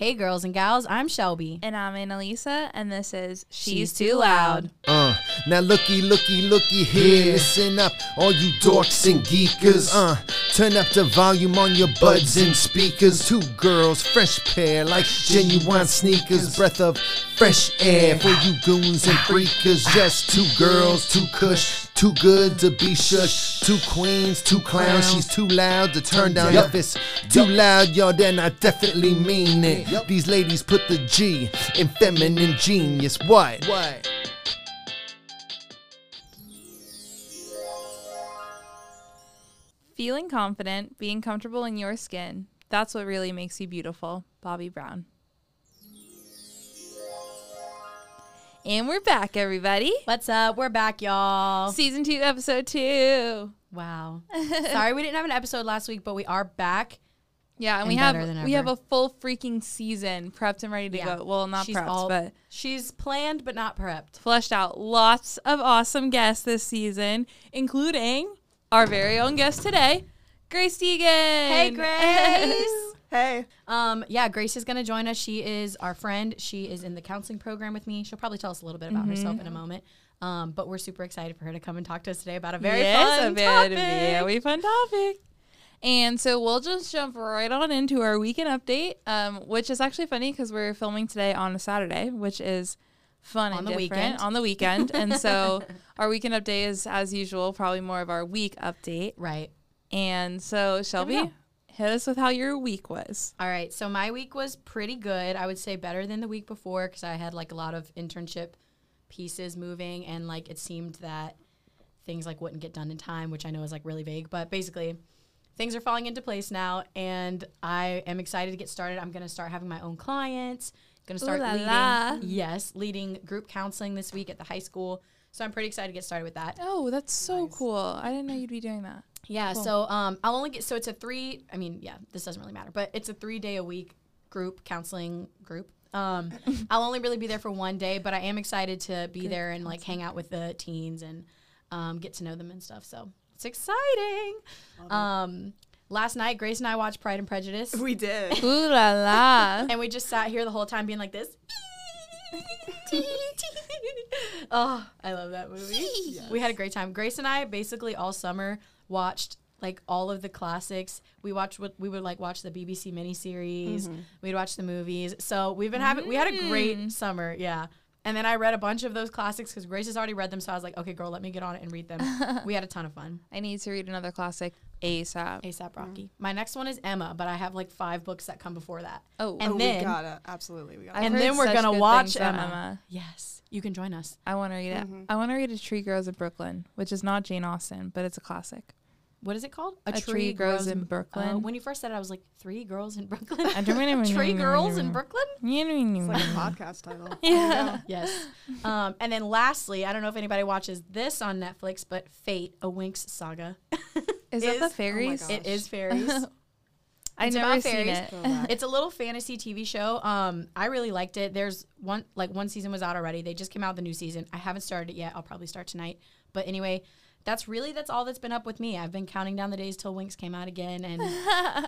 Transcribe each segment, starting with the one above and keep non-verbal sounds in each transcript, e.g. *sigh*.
Hey, girls and gals, I'm Shelby. And I'm Annalisa, and this is She's Too Loud. Uh, now looky, looky, looky here. Listen up, all you dorks and geekers. Uh, turn up the volume on your buds and speakers. Two girls, fresh pair, like genuine sneakers. Breath of fresh air for you goons and freakers. Just two girls, two kush, too good to be shush. Two queens, two clowns. She's too loud to turn down Yep. if it's too loud, y'all. Then I definitely mean it. Yep. These ladies put the G in feminine genius. What? What? Feeling confident, being comfortable in your skin. That's what really makes you beautiful. Bobbi Brown. And we're back, everybody. What's up? We're back, y'all. Season two, episode two. Wow. *laughs* Sorry we didn't have an episode last week, but we are back. Yeah, and, And we have we have a full freaking season prepped and ready to Yeah. go. Well, not She's prepped, all- but She's planned but not prepped. fleshed out. Lots of awesome guests this season, including our very own guest today, Grace Deegan. Hey, *laughs* Grace. Hey. um, yeah, Grace is going to join us. She is our friend. She is in the counseling program with me. She'll probably tell us a little bit about herself in a moment. Um, but we're super excited for her to come and talk to us today about a very yes, fun a very, topic. very fun topic. And so we'll just jump right on into our weekend update, um, which is actually funny because we're filming today on a Saturday, which is fun On and the different weekend. on the weekend. and so *laughs* our weekend update is, as usual, probably more of our week update. Right. And so, Shelby, go. Hit us with how your week was. All right. So my week was pretty good. I would say better than the week before because I had like a lot of internship pieces moving and like it seemed that things like wouldn't get done in time, which I know is like really vague, but basically things are falling into place now and I am excited to get started. I'm going to start having my own clients. Going to start la leading la. yes, leading group counseling this week at the high school. So I'm pretty excited to get started with that. Oh, that's so cool. I didn't know you'd be doing that. Yeah, so um, I'll only get so it's a three. I mean, yeah, this doesn't really matter, but it's a three day a week group counseling group. Um, *laughs* I'll only really be there for one day, but I am excited to be there and like hang out with the teens and um, get to know them and stuff. So it's exciting. Um, last night, Grace and I watched Pride and Prejudice, We did. Ooh la la. *laughs* and we just sat here the whole time being like this. *laughs* oh, I love that movie. We had a great time. Grace and I basically all summer watched like all of the classics. We watched what we would like watch the BBC miniseries. Mm-hmm. We'd watch the movies. So we've been having we had a mm. great summer. Yeah. And then I read a bunch of those classics because Grace has already read them. So I was like, okay, girl, let me get on it and read them. *laughs* we had a ton of fun. I need to read another classic ASAP. ASAP Rocky. Mm-hmm. My next one is Emma, but I have like five books that come before that. Oh, And oh, then- we gotta absolutely we gotta. I've and then we're gonna watch Emma. Emma. Yes, you can join us. I want to read it. Mm-hmm. I want to read a tree grows in Brooklyn, which is not Jane Austen, but it's a classic. What is it called? A Tree Grows in Brooklyn. Uh, when you first said it, I was like, three girls in Brooklyn. I don't really *laughs* Tree girls in Brooklyn. *laughs* it's like a podcast title. *laughs* Yeah. Yes. um, and then lastly, I don't know if anybody watches this on Netflix, but Fate: A Winx Saga. Is that the fairies? gosh. It is fairies. I It's never about seen fairies. it. It's a little fantasy TV show. Um, I really liked it. There's one like one season was out already. They just came out with the new season. I haven't started it yet. I'll probably start tonight. But anyway, that's really that's all that's been up with me. I've been counting down the days till Winx came out again, and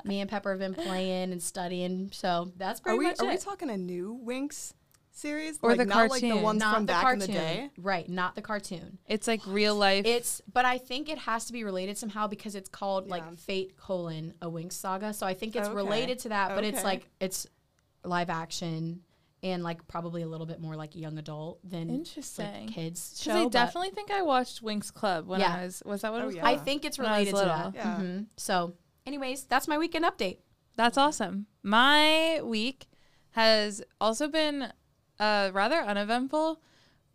*laughs* me and Pepper have been playing and studying. So that's Are pretty we much are we talking a new Winx? series Or like, the not like the cartoon? ones not from the back cartoon, in the day? right? Not the cartoon. It's like real life. It's but I think it has to be related somehow because it's called Yeah. like Fate colon a Winx saga. So I think it's Okay. related to that, but it's like it's live action and like probably a little bit more like young adult than Interesting. like kids 'Cause show. I definitely think I watched Winx Club when Yeah. I was. Was that what Oh, it was yeah. called? I think it's When I was related to little. that. Yeah. Mhm. So, anyways, that's my weekend update. That's awesome. My week has also been uh, rather uneventful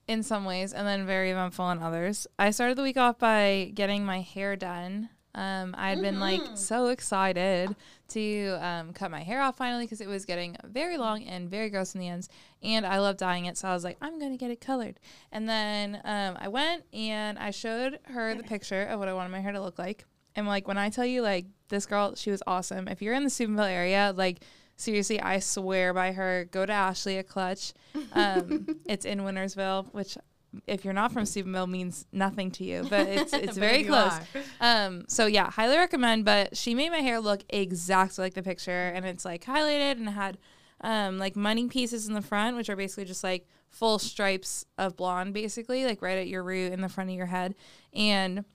in some ways and then very eventful in others. I started the week off by getting my hair done. Um, I had been like so excited to um, cut my hair off finally because it was getting very long and very gross in the ends. And I love dyeing it. So I was like, I'm going to get it colored. And then um, I went and I showed her the picture of what I wanted my hair to look like. And like when I tell you like this girl, she was awesome. If you're in the Steubenville area, like seriously, I swear by her. Go to Ashley at Clutch. Um, *laughs* it's in Wintersville, which if you're not from Steubenville means nothing to you, but it's it's *laughs* But very close. Um, so yeah, highly recommend. But she made my hair look exactly like the picture, and it's like highlighted and had um, like money pieces in the front, which are basically just like full stripes of blonde, basically, like right at your root in the front of your head. And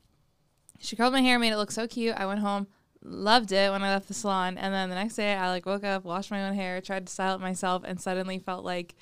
she curled my hair, made it look so cute. I went home, loved it when I left the salon, and then the next day I like woke up, washed my own hair, tried to style it myself, and suddenly felt like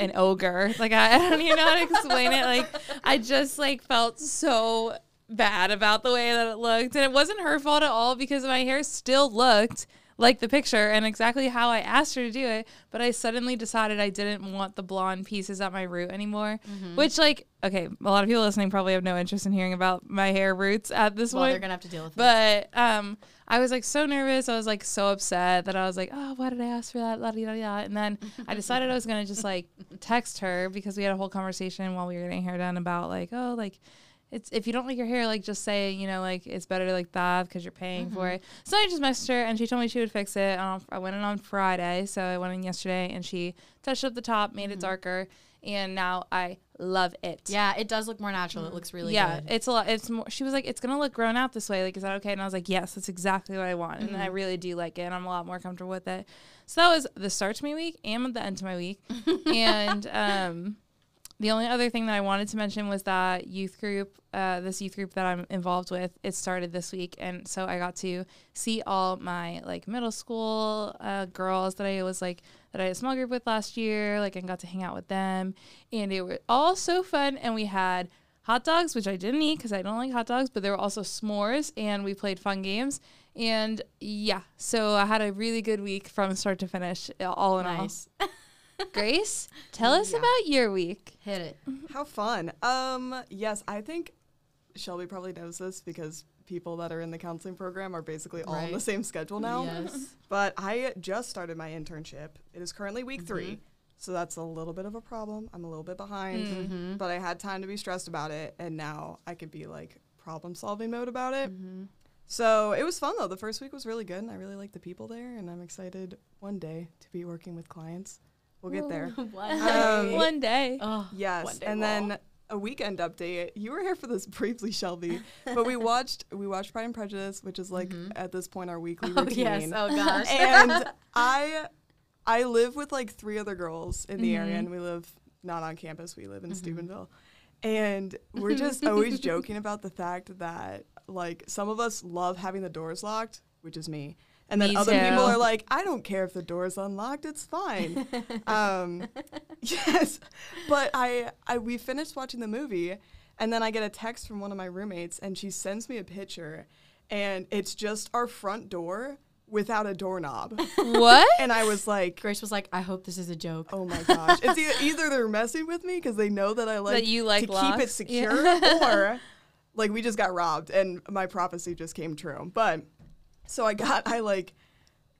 an ogre. Like I, I don't even know how to explain it. Like I just like felt so bad about the way that it looked, and it wasn't her fault at all because my hair still looked like the picture and exactly how I asked her to do it, but I suddenly decided I didn't want the blonde pieces at my root anymore. Mm-hmm. Which, like, okay, a lot of people listening probably have no interest in hearing about my hair roots at this Well, they're gonna have to deal with it. But um, I was like so nervous. I was like so upset that I was like, oh, why did I ask for that? La da da. And then I decided I was gonna just like *laughs* text her because we had a whole conversation while we were getting hair done about like, oh, like it's if you don't like your hair, like just say, you know, like it's better like that because you're paying for it. So I just messaged her and she told me she would fix it. Um, I went in on Friday, so I went in yesterday and she touched up the top, made it darker, and now I love it. yeah, it does look more natural. It looks really good. yeah, good. it's a lot. It's more. She was like, "It's gonna look grown out this way. Like, is that okay?" And I was like, "Yes, that's exactly what I want." And Mm-hmm. I really do like it, and I'm a lot more comfortable with it. So that was the start to my week and the end to my week. *laughs* and um, the only other thing that I wanted to mention was that youth group, uh, this youth group that I'm involved with, it started this week, and so I got to see all my like middle school uh, girls that I was like that I had a small group with last year, like and got to hang out with them, and it was all so fun. And we had hot dogs, which I didn't eat because I don't like hot dogs, but there were also s'mores, and we played fun games. And yeah, so I had a really good week from start to finish, all in nice. all. *laughs* Grace, tell us Yeah. about your week. Hit it. How fun. Um, yes, I think Shelby probably knows this because people that are in the counseling program are basically all on the same schedule now. Yes. But I just started my internship. It is currently week Mm-hmm. three. So that's a little bit of a problem. I'm a little bit behind, Mm-hmm. but I had time to be stressed about it, and now I could be like problem solving mode about it. Mm-hmm. So it was fun though. The first week was really good, and I really like the people there, and I'm excited one day to be working with clients. We'll get there. *laughs* One Um, day. One day. oh, Yes, one day and we'll- then a weekend update. You were here for this briefly, Shelby, but we *laughs* watched we watched Pride and Prejudice, which is like mm-hmm. at this point our weekly oh routine. yes. Oh *laughs* gosh. and *laughs* I I live with like three other girls in the area, and mm-hmm. we live not on campus. We live in mm-hmm. Steubenville, and we're just always joking about the fact that like some of us love having the doors locked, which is me. And then Me other people are like, I don't care if the door's unlocked, it's fine. *laughs* um, *laughs* yes, but I, I we finished watching the movie, and then I get a text from one of my roommates, and she sends me a picture, and it's just our front door without a doorknob, what? and I was like, Grace was like, I hope this is a joke. oh my gosh, it's *laughs* either, either they're messing with me because they know that I like you like to keep it locks? secure, or like we just got robbed, and my prophecy just came true. But so I got, I like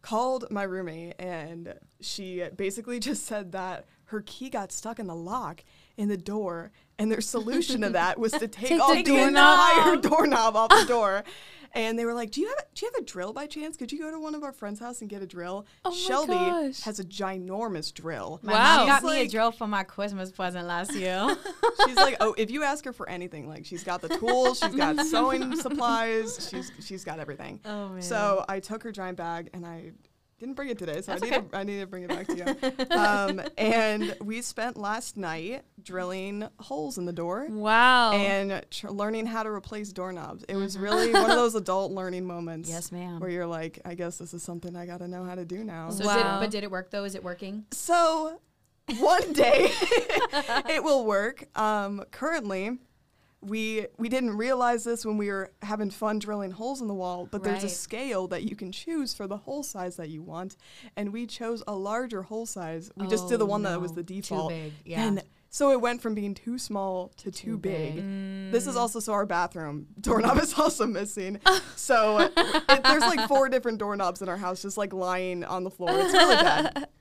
called my roommate, and she basically just said that her key got stuck in the lock in the door, and their solution to that was *laughs* to take, Take off the the entire *laughs* doorknob off the *laughs* door. And they were like, "Do you have a, do you have a drill by chance? Could you go to one of our friends' house and get a drill?" Oh my Shelby gosh. has a ginormous drill. My Wow. mom got She's me a drill for my Christmas present last year. She's like, oh, if you ask her for anything, like she's got the tools, she's got sewing supplies, she's she's got everything. oh man. So I took her giant bag and I didn't bring it today, so I need, okay. to, I need to bring it back to you. *laughs* um, and we spent last night drilling holes in the door Wow. and tr- learning how to replace doorknobs. It was really one of *laughs* those adult learning moments. Yes, ma'am. Where you're like, I guess this is something I got to know how to do now. So Wow. did, but did it work though? Is it working? So one day *laughs* it will work. Um, currently, we we didn't realize this when we were having fun drilling holes in the wall, but there's a scale that you can choose for the hole size that you want, and we chose a larger hole size. We just did the Oh, one that was no. the Too default. big, yeah. And so it went from being too small to, too, too big. big. Mm. This is also so our bathroom *laughs* doorknob is also missing. *laughs* so it, there's like four different doorknobs in our house just like lying on the floor. It's really bad. *laughs*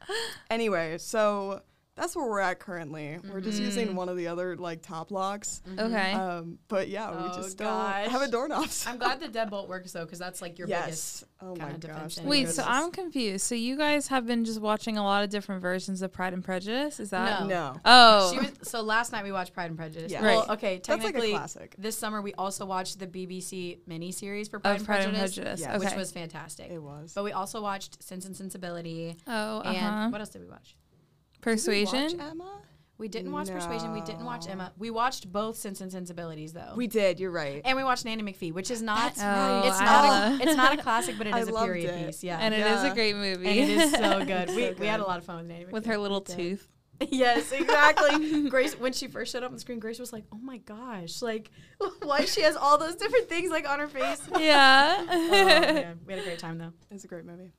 Anyway, so that's where we're at currently. We're just using one of the other like top locks. Okay. Um, but yeah, we Oh, just gosh. don't have a doorknob. I'm glad the deadbolt works though, because that's like your biggest. Oh kinda gosh. defense thank Wait, so. I'm confused. So you guys have been just watching a lot of different versions of Pride and Prejudice? Is that No. no. Oh. She was, so last night we watched Pride and Prejudice. Yeah. Well, Right. okay, That's like a technically classic. this summer we also watched the BBC miniseries for Pride, of and, Pride and Prejudice, Prejudice. Yes. Okay. which was fantastic. It was. But we also watched Sense and Sensibility. oh, uh-huh. And what else did we watch? Did we watch Persuasion. Emma? We didn't watch Persuasion. We didn't watch Emma. We watched both Sense and Sensibilities though. We did. You're right. and we watched Nanny McPhee, which is not. That's right. It's Oh, not. I- A, it's not a classic, but it *laughs* I is a period it. piece. Yeah, and it is a great movie. And it is so *laughs* good. So we we had a lot of fun with Nanny McPhee. With her little tooth. *laughs* yes, exactly. Grace, when she first showed up on the screen, Grace was like, "Oh my gosh, like, why she has all those different things like on her face?" Yeah. oh, man. We had a great time though. It's a great movie.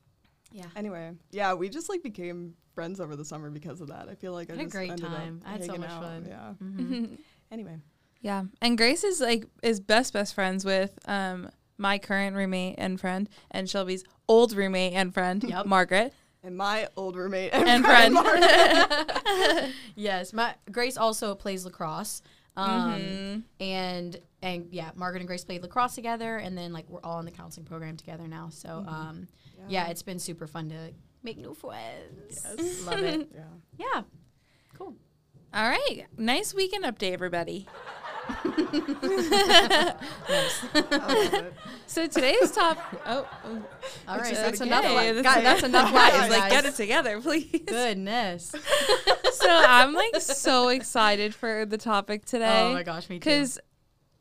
Yeah. Anyway, yeah, we just like became friends over the summer because of that. I feel like I Had a great ended time. I had so much out. fun. Yeah. Mm-hmm. *laughs* Anyway, Yeah, and Grace is like is best best friends with um my current roommate and friend, and Shelby's old roommate and friend, Yep. Margaret and my old roommate and friend. *laughs* yes, my Grace also plays lacrosse. Um, Mhm. and and yeah, Margaret and Grace played lacrosse together, and then like we're all in the counseling program together now. So Mm-hmm. um, yeah. it's been super fun to make new friends. Yes. Love it. *laughs* yeah. Yeah, cool. All right, nice weekend update, everybody. *laughs* I. So today's top. Oh, oh, All right, just that's said enough. li- that's, guys, that's enough Guys, lies. like get it together, please. Goodness. *laughs* so I'm like so excited for the topic oh today. Oh my gosh, me too. Because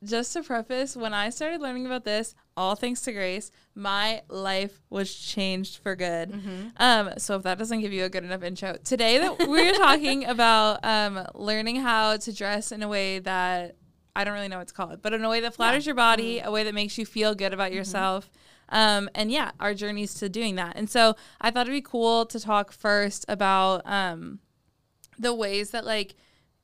just to preface, when I started learning about this, all thanks to Grace, my life was changed for good. Mm-hmm. Um, so if that doesn't give you a good enough intro, today that we're talking *laughs* about um, learning how to dress in a way that I don't really know what to call it, but in a way that flatters your body, Mm-hmm. a way that makes you feel good about yourself. Um, and yeah, our journeys to doing that. And so I thought it'd be cool to talk first about um, the ways that like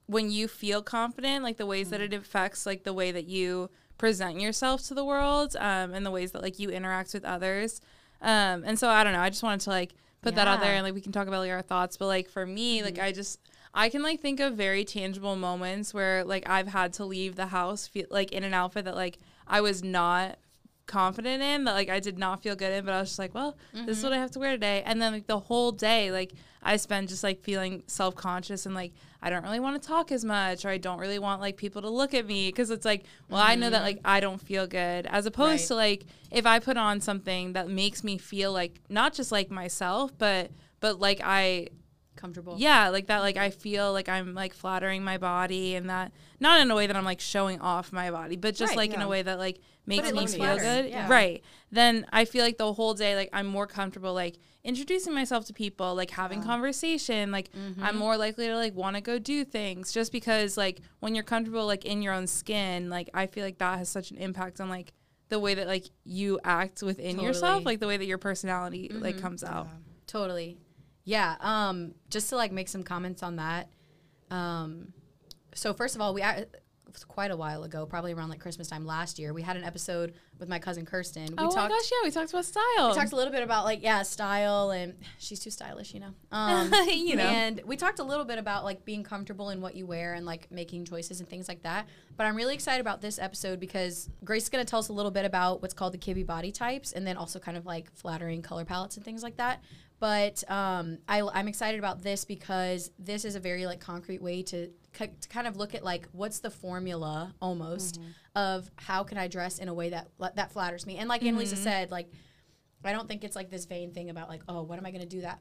when you feel confident, like the ways that it affects like the way that you present yourself to the world, um, and the ways that like you interact with others. Um, and so I don't know. I just wanted to like put that out there and like we can talk about like our thoughts. But like for me, like I just I can like think of very tangible moments where like I've had to leave the house feel like in an outfit that like I was not confident in that like I did not feel good in but I was just like well this is mm-hmm. what I have to wear today and then like the whole day like I spend just like feeling self-conscious and like I don't really want to talk as much or I don't really want like people to look at me because it's like well I know that mm-hmm. like I don't feel good as opposed Right. to like if I put on something that makes me feel like not just like myself but but like I Comfortable. yeah like that like i feel like i'm like flattering my body and that not in a way that i'm like showing off my body but just Right, like in a way that like makes me feel flattering, good yeah. right then i feel like the whole day like i'm more comfortable like introducing myself to people like having conversation like Mm-hmm. i'm more likely to like want to go do things just because like when you're comfortable like in your own skin like i feel like that has such an impact on like the way that like you act within yourself like the way that your personality like comes out Totally. Yeah. Um, just to like make some comments on that. Um, so first of all, we a- it was quite a while ago, probably around like Christmas time last year, we had an episode with my cousin Kirsten. We oh my talked gosh yeah we talked about style we talked a little bit about like yeah style and *sighs* she's too stylish you know *laughs* um You know. and we talked a little bit about like being comfortable in what you wear and like making choices and things like that but i'm really excited about this episode because grace is going to tell us a little bit about what's called the kibbe body types and then also kind of like flattering color palettes and things like that but um, I, i'm excited about this because this is a very like concrete way to, to kind of look at like what's the formula almost mm-hmm. of how can i dress in a way that that flatters me and like annalisa mm-hmm. said like I don't think it's like this vain thing about like, oh, what am I going to do that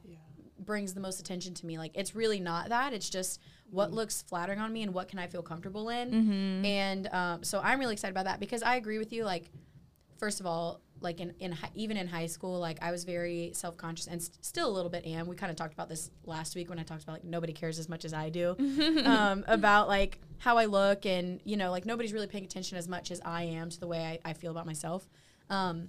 brings the most attention to me? Like, it's really not that. It's just what mm-hmm. looks flattering on me and what can I feel comfortable in. And um, so I'm really excited about that because I agree with you. Like, first of all, like in, in even in high school, like I was very self conscious and st- still a little bit am. We kind of talked about this last week when I talked about like nobody cares as much as I do *laughs* um, about like how I look and you know like nobody's really paying attention as much as I am to the way I, I feel about myself. Um,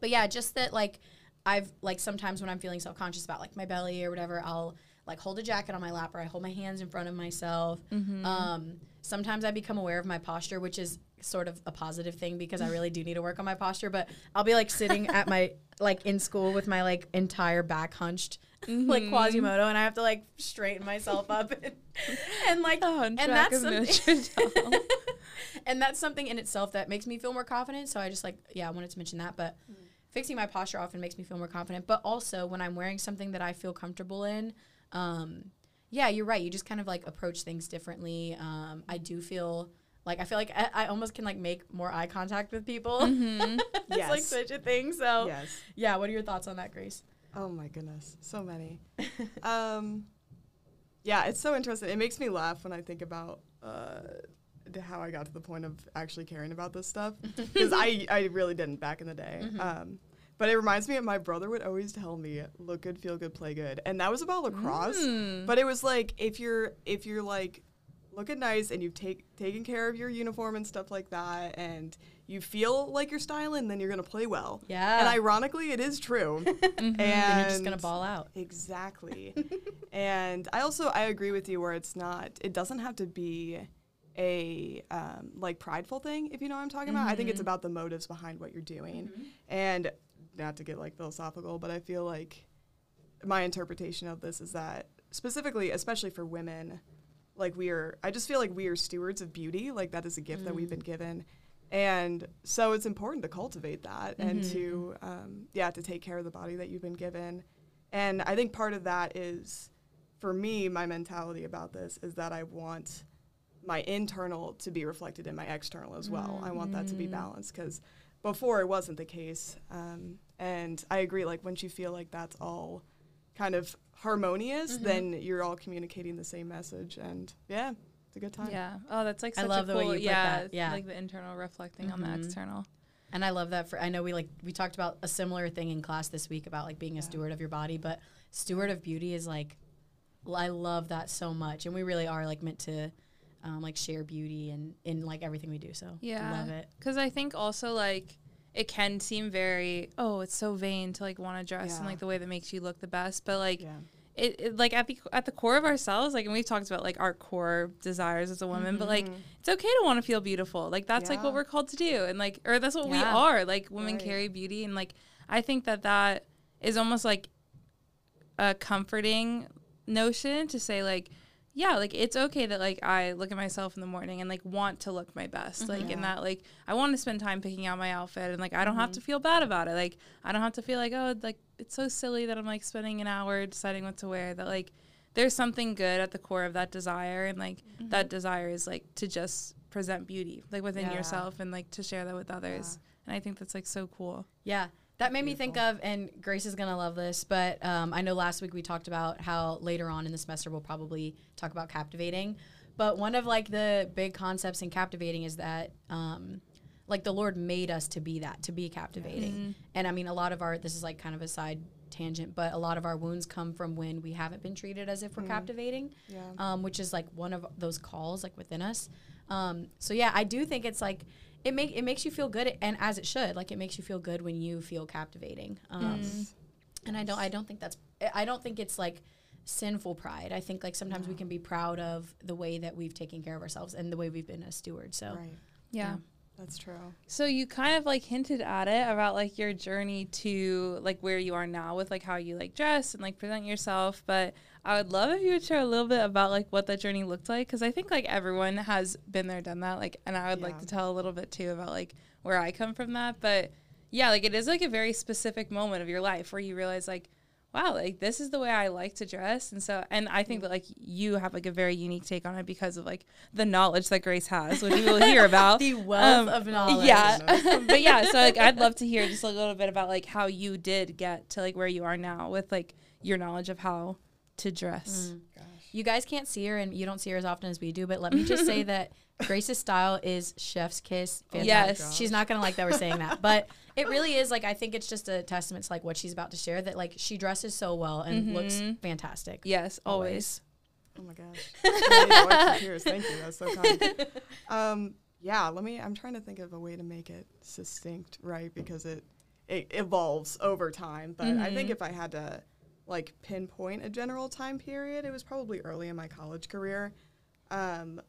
but yeah, just that like I've like sometimes when I'm feeling self conscious about like my belly or whatever, I'll like hold a jacket on my lap or I hold my hands in front of myself. Um, sometimes I become aware of my posture, which is sort of a positive thing because I really do need to work on my posture. But I'll be like sitting at my *laughs* like in school with my like entire back hunched *laughs* like Mm-hmm. Quasimodo, and I have to like straighten myself up and, *laughs* and like and that's something, and that's something in itself that makes me feel more confident. So I just like yeah, I wanted to mention that, but. Fixing my posture often makes me feel more confident, but also when I'm wearing something that I feel comfortable in, um, yeah, you're right. You just kind of like approach things differently. Um, I do feel like I feel like I, I almost can like make more eye contact with people. Mm-hmm. *laughs* it's like such a thing. So Yes. yeah, what are your thoughts on that, Grace? Oh my goodness, so many. *laughs* um, yeah, it's so interesting. It makes me laugh when I think about uh, how I got to the point of actually caring about this stuff *laughs* because I I really didn't back in the day. Mm-hmm. Um, but it reminds me of my brother would always tell me, "Look good, feel good, play good," and that was about lacrosse. Mm. But it was like if you're if you're like looking nice and you've take, taken care of your uniform and stuff like that, and you feel like you're styling, then you're gonna play well. Yeah. And ironically, it is true. *laughs* and and you're just gonna ball out. Exactly. and I also I agree with you where it's not it doesn't have to be a um, like prideful thing if you know what I'm talking about. I think it's about the motives behind what you're doing. And not to get like philosophical, but I feel like my interpretation of this is that specifically especially for women like we are I just feel like we are stewards of beauty like that is a gift that we've been mm. given. And so it's important to cultivate that and to mm-hmm. um, yeah to take care of the body that you've been given. And I think part of that is for me my mentality about this is that I want my internal to be reflected in my external as well. I want that to be mm. balanced because before it wasn't the case um, and I agree like once you feel like that's all kind of harmonious, then you're all communicating the same message, and yeah, it's a good time. Yeah. Oh, that's like I such love a the cool, way you put yeah, that. Yeah. Like the internal reflecting on the Mhm. external. And I love that for I know we like we talked about a similar thing in class this week about like being a steward of your body, but steward of beauty is like I love that so much. And we really are like meant to um, like share beauty and in like everything we do. So Yeah. love it. Because I think also like it can seem very oh it's so vain to like want to dress in like the way that makes you look the best, but like Yeah. it, it like at the at the core of ourselves like and we've talked about like our core desires as a woman, but like it's okay to want to feel beautiful. Like that's like what we're called to do, and like or that's what we are. Like women Right. carry beauty, and like I think that that is almost like a comforting notion to say like yeah like it's okay that like i look at myself in the morning and like want to look my best like and mm-hmm. that like i want to spend time picking out my outfit and like i don't have to mm-hmm. feel bad about it. Like i don't have to feel like oh like it's so silly that i'm like spending an hour deciding what to wear that like there's something good at the core of that desire and like that mm-hmm. desire is like to just present beauty like within Yeah. yourself and like to share that with others. And i think that's like so cool. Yeah. That made me think of, and Grace is going to love this, but um, I know last week we talked about how later on in the semester we'll probably talk about captivating. But one of like the big concepts in captivating is that um, like the Lord made us to be that, to be captivating. And I mean, a lot of our, this is like kind of a side tangent, but a lot of our wounds come from when we haven't been treated as if we're captivating, Yeah. um, which is like one of those calls like within us. Um, so yeah, I do think it's like it make it makes you feel good, and as it should, like it makes you feel good when you feel captivating. Um, And I don't I don't think that's I don't think it's like sinful pride. I think like sometimes we can be proud of the way that we've taken care of ourselves and the way we've been a steward. So Right. yeah. That's true. So you kind of like hinted at it about like your journey to like where you are now with like how you like dress and like present yourself, but I would love if you would share a little bit about like what that journey looked like because I think like everyone has been there, done that. Like, and I would like to tell a little bit too about like where I come from that, but yeah, like it is like a very specific moment of your life where you realize like wow, like this is the way I like to dress. And so, and I think that like you have like a very unique take on it because of like the knowledge that Grace has, which we will *laughs* hear about. the wealth Um, of knowledge. Yeah. *laughs* but yeah, so like I'd love to hear just a little bit about like how you did get to like where you are now with like your knowledge of how to dress. You guys can't see her and you don't see her as often as we do, but let me just say *laughs* that Grace's style is chef's kiss. Fantastic. Yes. She's not going to like that we're saying that, but it really is like I think it's just a testament to like what she's about to share that like she dresses so well and looks fantastic. Yes, always. Oh my gosh. *laughs* I need to wipe tears. Thank you. That's so kind. *laughs* Um, yeah, let me I'm trying to think of a way to make it succinct, right? Because it it evolves over time. But I think if I had to like pinpoint a general time period, it was probably early in my college career. Um,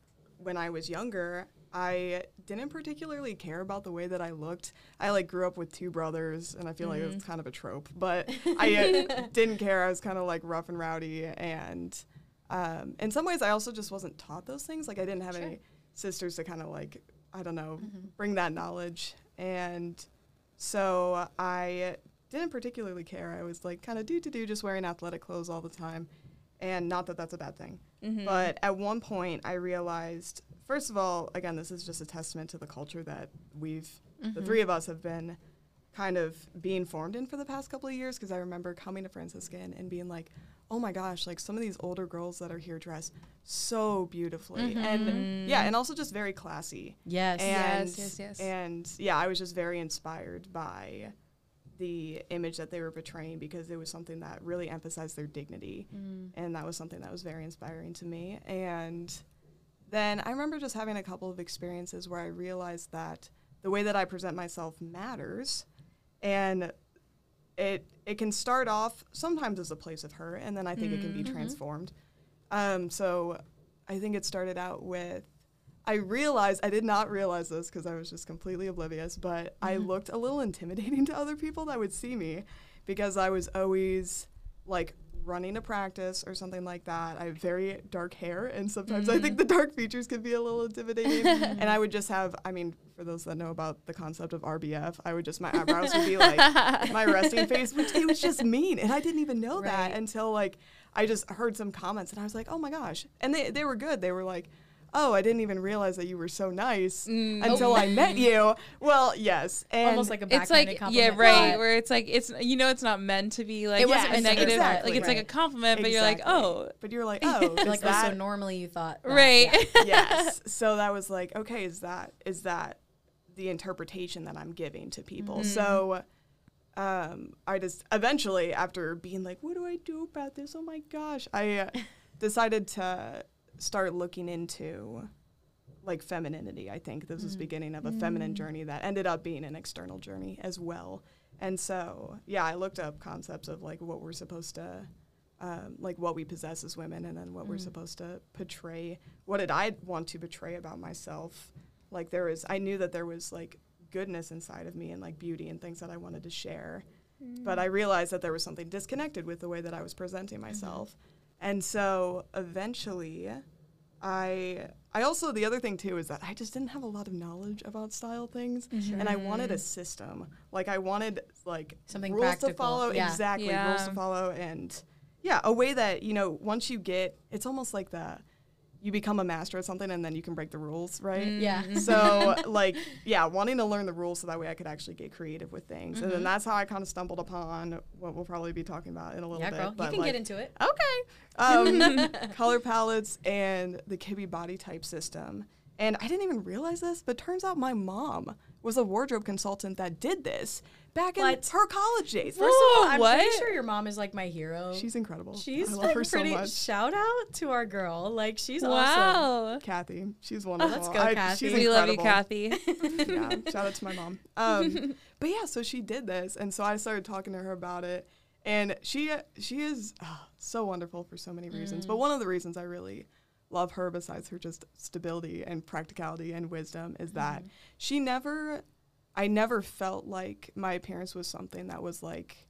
when I was younger, I didn't particularly care about the way that I looked. I like grew up with two brothers, and I feel like it's kind of a trope, but *laughs* I uh, didn't care. I was kind of like rough and rowdy, and um, in some ways, I also just wasn't taught those things. Like I didn't have any sisters to kind of like I don't know bring that knowledge, and so I didn't particularly care. I was like kind of do to do, just wearing athletic clothes all the time, and not that that's a bad thing. Mm-hmm. But at one point, I realized, first of all, again, this is just a testament to the culture that we've, the mm-hmm. three of us have been kind of being formed in for the past couple of years. Because I remember coming to Franciscan and being like, oh my gosh, like some of these older girls that are here dress so beautifully. Mm-hmm. And yeah, and also just very classy. Yes. And, Yes, yes, yes. And yeah, I was just very inspired by the image that they were portraying because it was something that really emphasized their dignity. And that was something that was very inspiring to me. And then I remember just having a couple of experiences where I realized that the way that I present myself matters. And it it can start off sometimes as a place of hurt and then I think it can be transformed. Um, so I think it started out with I realized I did not realize this because I was just completely oblivious, but I mm-hmm. looked a little intimidating *laughs* to other people that would see me because I was always like running a practice or something like that. I have very dark hair, and sometimes I think mm. the dark features can be a little intimidating. *laughs* and I would just have, I mean, for those that know about the concept of RBF, I would just, my eyebrows would be like *laughs* my resting face, which it was just mean. And I didn't even know that until like I just heard some comments and I was like, oh my gosh. And they, they were good. They were like, oh, I didn't even realize that you were so nice until I met you. Well, yes. And Almost like a It's backhanded like yeah, compliment. right. But Where it's like it's you know it's not meant to be like It wasn't a meant to be negative. exactly. Like it's like a Right. compliment, but you're like oh But you're like, *laughs* oh, is like oh, that so normally you thought that. right. Yeah. *laughs* yes. So that was like, okay, is that is that the interpretation that I'm giving to people? So um, I just eventually, after being like, what do I do about this? Oh my gosh, I uh, *laughs* decided to start looking into like femininity. I think this was mm. beginning of a feminine mm. journey that ended up being an external journey as well. And so, yeah, I looked up concepts of like what we're supposed to, um, like what we possess as women, and then what we're mm. supposed to portray. What did I want to portray about myself? Like there was, I knew that there was like goodness inside of me and like beauty and things that I wanted to share. But I realized that there was something disconnected with the way that I was presenting mm-hmm. myself. And so eventually I I also the other thing too is that I just didn't have a lot of knowledge about style things and I wanted a mm-hmm. system. Like I wanted like Something rules to follow Yeah. exactly rules to follow and yeah, a way that, you know, once you get it's almost like the you become a master at something and then you can break the rules, right? Yeah. *laughs* so like yeah wanting to learn the rules so that way i could actually get creative with things and Mm-hmm. then that's how i kind of stumbled upon what we'll probably be talking about in a little bit. Yeah, bit girl. You can like, get into it. okay um, *laughs* color palettes and the kibbe body type system and i didn't even realize this but turns out my mom was a wardrobe consultant that did this back in What? her college days First of all, I'm what? pretty sure your mom is like my hero. she's incredible She's i love like her so much Shout out to our girl. Like she's awesome. wow. kathy she's wonderful Let's go, I- Kathy. she's We love you. Kathy. *laughs* yeah, shout out to my mom. Um, *laughs* but yeah, so she did this, and so I started talking to her about it, and she she is ah, so wonderful for so many reasons. But one of the reasons I really love her, besides her just stability and practicality and wisdom, is mm-hmm. that she never, I never felt like my appearance was something that was like.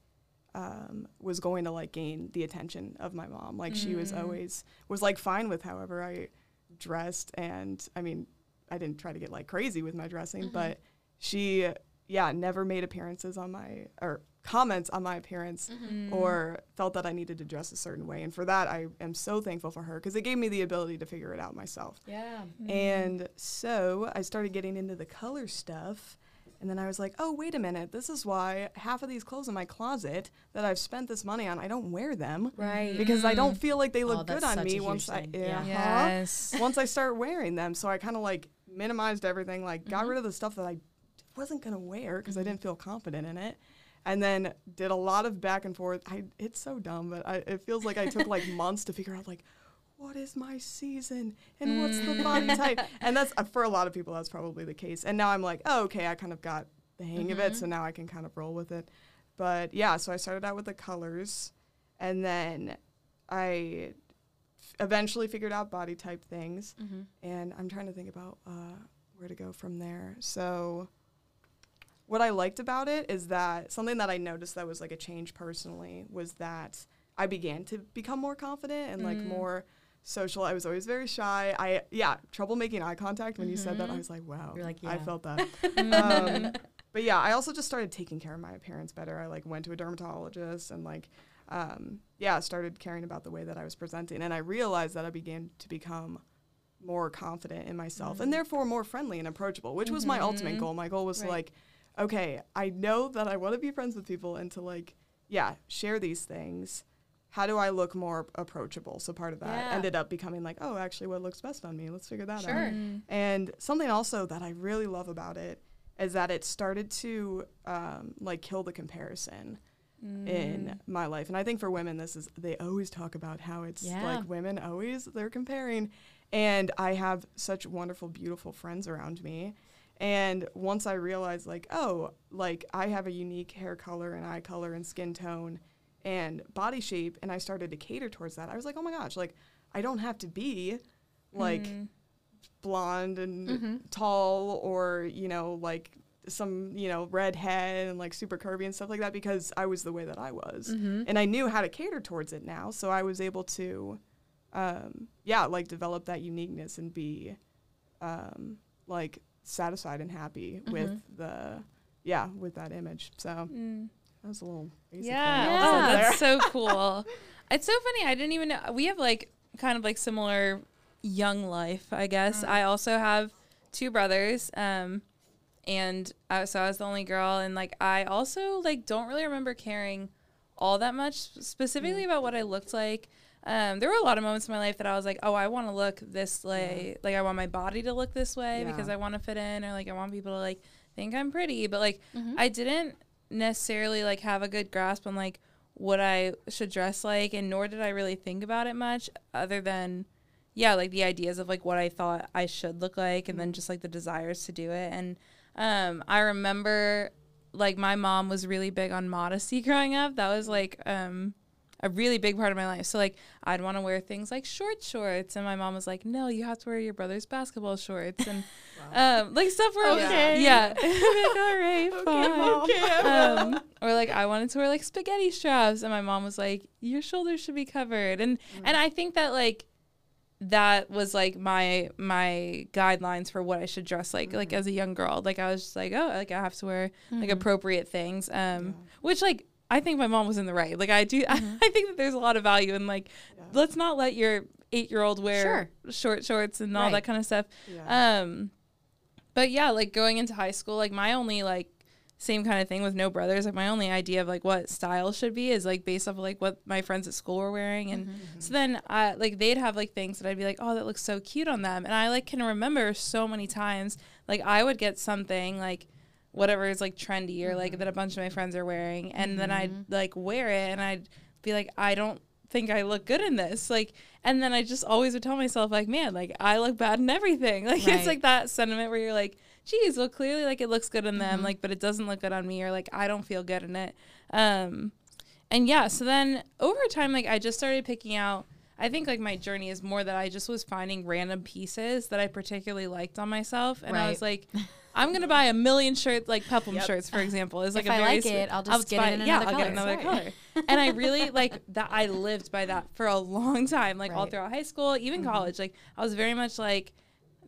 Um, was going to like gain the attention of my mom. Like she was mm. always was like fine with however I dressed, and I mean, I didn't try to get like crazy with my dressing, mm-hmm. but she, yeah, never made appearances on my or comments on my appearance mm-hmm. or felt that I needed to dress a certain way. And for that, I am so thankful for her because it gave me the ability to figure it out myself. Yeah. Mm-hmm. And so I started getting into the color stuff. And then I was like, oh, wait a minute. This is why half of these clothes in my closet that I've spent this money on, I don't wear them. Right. Because I don't mm. feel like they Oh, look that's good on me once I thing. yeah. Yeah. Uh-huh. Yes. once I start wearing them. So I kind of like minimized everything, like got mm-hmm. rid of the stuff that I wasn't gonna wear because I didn't feel confident in it. And then did a lot of back and forth. I it's so dumb, but I, it feels like I took like *laughs* months to figure out like what is my season and what's the body type. *laughs* And that's uh, for a lot of people that's probably the case. And now I'm like, oh, okay, I kind of got the hang of it, so now I can kind of roll with it. But yeah, so I started out with the colors, and then I f- eventually figured out body type things. And I'm trying to think about uh, where to go from there. So what I liked about it is that something that I noticed that was like a change personally was that I began to become more confident and like Mm. more social. I was always very shy. I yeah, trouble making eye contact when you said that. I was like, wow. You're like, yeah. I felt that. *laughs* um, but yeah, I also just started taking care of my appearance better. I like went to a dermatologist and like um, yeah, started caring about the way that I was presenting and I realized that I began to become more confident in myself and therefore more friendly and approachable, which was my ultimate goal. My goal was to like okay, I know that I want to be friends with people and to like yeah, share these things. How do I look more approachable? So part of that Yeah. ended up becoming like, oh, actually, what looks best on me? Let's figure that out. Sure. And something also that I really love about it is that it started to um, like kill the comparison in my life. And I think for women, this is they always talk about how it's Yeah. like women always they're comparing. And I have such wonderful, beautiful friends around me. And once I realized, like, oh, like I have a unique hair color and eye color and skin tone and body shape, and I started to cater towards that, I was like, oh my gosh, like I don't have to be like blonde and tall or you know like some you know redhead and like super curvy and stuff like that because I was the way that I was. And I knew how to cater towards it now so I was able to um, yeah like develop that uniqueness and be um, like satisfied and happy mm-hmm. with the yeah with that image. So mm. that was a little basic Yeah, thing. I oh, that's so *laughs* cool. it's so funny. I didn't even know we have like kind of like similar young life. I guess. Mm. I also have two brothers, um, and I, so I was the only girl, and like I also like don't really remember caring all that much specifically mm. about what I looked like. Um, there were a lot of moments in my life that I was like, oh, I want to look this way. Like, I want my body to look this way Yeah. because I want to fit in, or like, I want people to like think I'm pretty. But like, Mm-hmm. I didn't necessarily like have a good grasp on like what I should dress like, and nor did I really think about it much, other than yeah, like the ideas of like what I thought I should look like, and then just like the desires to do it. And um, I remember like my mom was really big on modesty *laughs* growing up. That was like um, a really big part of my life. So like I'd want to wear things like short shorts, and my mom was like, "No, you have to wear your brother's basketball shorts," and *laughs* um, like stuff where Okay. yeah, like, *laughs* all right, *laughs* fine. Um, or like I wanted to wear like spaghetti straps, and my mom was like, "Your shoulders should be covered," and and I think that like that was like my my guidelines for what I should dress like like as a young girl. Like I was just like, oh, like I have to wear like appropriate things. Um which like I think my mom was in the right. Like I do *laughs* I think that there's a lot of value in like let's not let your 8-year-old wear short shorts and all Right. that kind of stuff. Yeah. Um but yeah, like going into high school, like my only like same kind of thing with no brothers. Like my only idea of like what style should be is like based off of like what my friends at school were wearing, and so then I like they'd have like things that I'd be like, oh, that looks so cute on them, and I like can remember so many times like I would get something like whatever is like trendy or like that a mm-hmm. bunch of my friends are wearing, and then I'd mm-hmm. like wear it, and I'd be like, I don't think I look good in this. Like, and then I just always would tell myself, like, man, like I look bad in everything. *laughs* Like, Right. it's like that sentiment where you're like, geez, well, clearly, like it looks good in them, mm-hmm. like, but it doesn't look good on me, or like I don't feel good in it. Um, and yeah, so then over time, like I just started picking out. I think like my journey is more that I just was finding random pieces that I particularly liked on myself, and I was like, *laughs* I'm gonna buy a million shirts, like peplum Yep. shirts, for *laughs* example. Is like If a I very like it, I'll just get it in yeah, another I'll get color. another Right. color. *laughs* and I really like that. I lived by that for a long time, like all throughout high school, even college. Like I was very much like,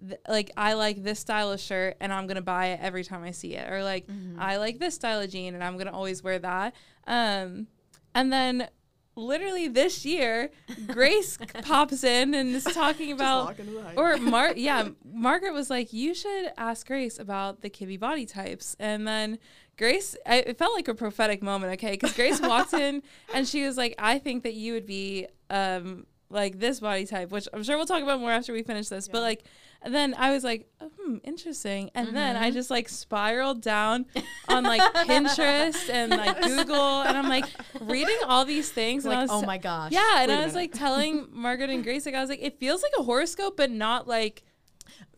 th- like I like this style of shirt, and I'm gonna buy it every time I see it. Or like I like this style of jean, and I'm gonna always wear that. Um, and then. Literally this year, Grace *laughs* pops in and is talking about walk into the hype. or *laughs* Mar yeah, Margaret was like, you should ask Grace about the Kibbe body types. And then Grace, I, it felt like a prophetic moment, okay? Because Grace walked *laughs* in and she was like, I think that you would be um like this body type, which I'm sure we'll talk about more after we finish this. But like, and then I was like, oh, hmm, interesting. And then I just like spiraled down on like *laughs* Pinterest and like Google, and I'm like reading all these things. and I like, was oh my gosh. yeah, and I was minute. like *laughs* telling Margaret and Grace, like I was like, it feels like a horoscope, but not like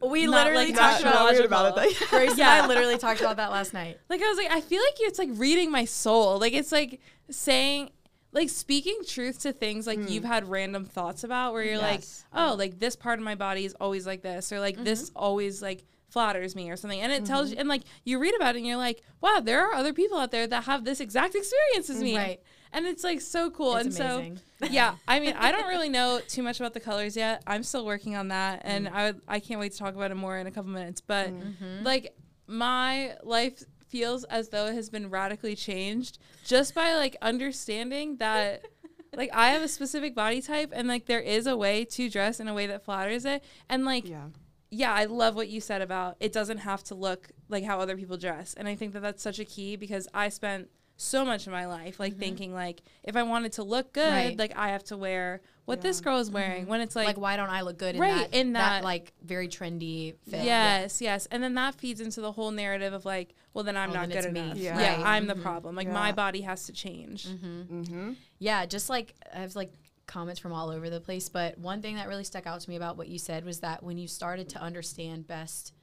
We Not literally like talked about about it, though. *laughs* Grace and Yeah. I literally talked about that last night. like I was like, I feel like it's like reading my soul. Like it's like saying like speaking truth to things like you've had random thoughts about where you're Yes. like, oh, like this part of my body is always like this, or like this always like flatters me or something and it tells you and like you read about it and you're like wow there are other people out there that have this exact experience as me Right. and it's like so cool It's and amazing. so yeah i mean i don't really *laughs* know too much about the colors yet i'm still working on that Mm. and i i can't wait to talk about it more in a couple minutes but Mm-hmm. like my life feels as though it has been radically changed just by like understanding that *laughs* like i have a specific body type and like there is a way to dress in a way that flatters it and like Yeah. yeah, I love what you said about it doesn't have to look like how other people dress. And I think that that's such a key because I spent so much of my life like thinking like if I wanted to look good, Mm-hmm. Right. like I have to wear what this girl is wearing when it's Like, like, why don't I look good in Right, that? in that, that- like very trendy fit. yes, yes. And then that feeds into the whole narrative of like, well then I'm Oh, not then good it's me. enough. Yeah. Yeah, Right. I'm the Mhm. problem. Like my body has to change. Mm-hmm. Yeah, just like I have like comments from all over the place, but one thing that really stuck out to me about what you said was that when you started to understand best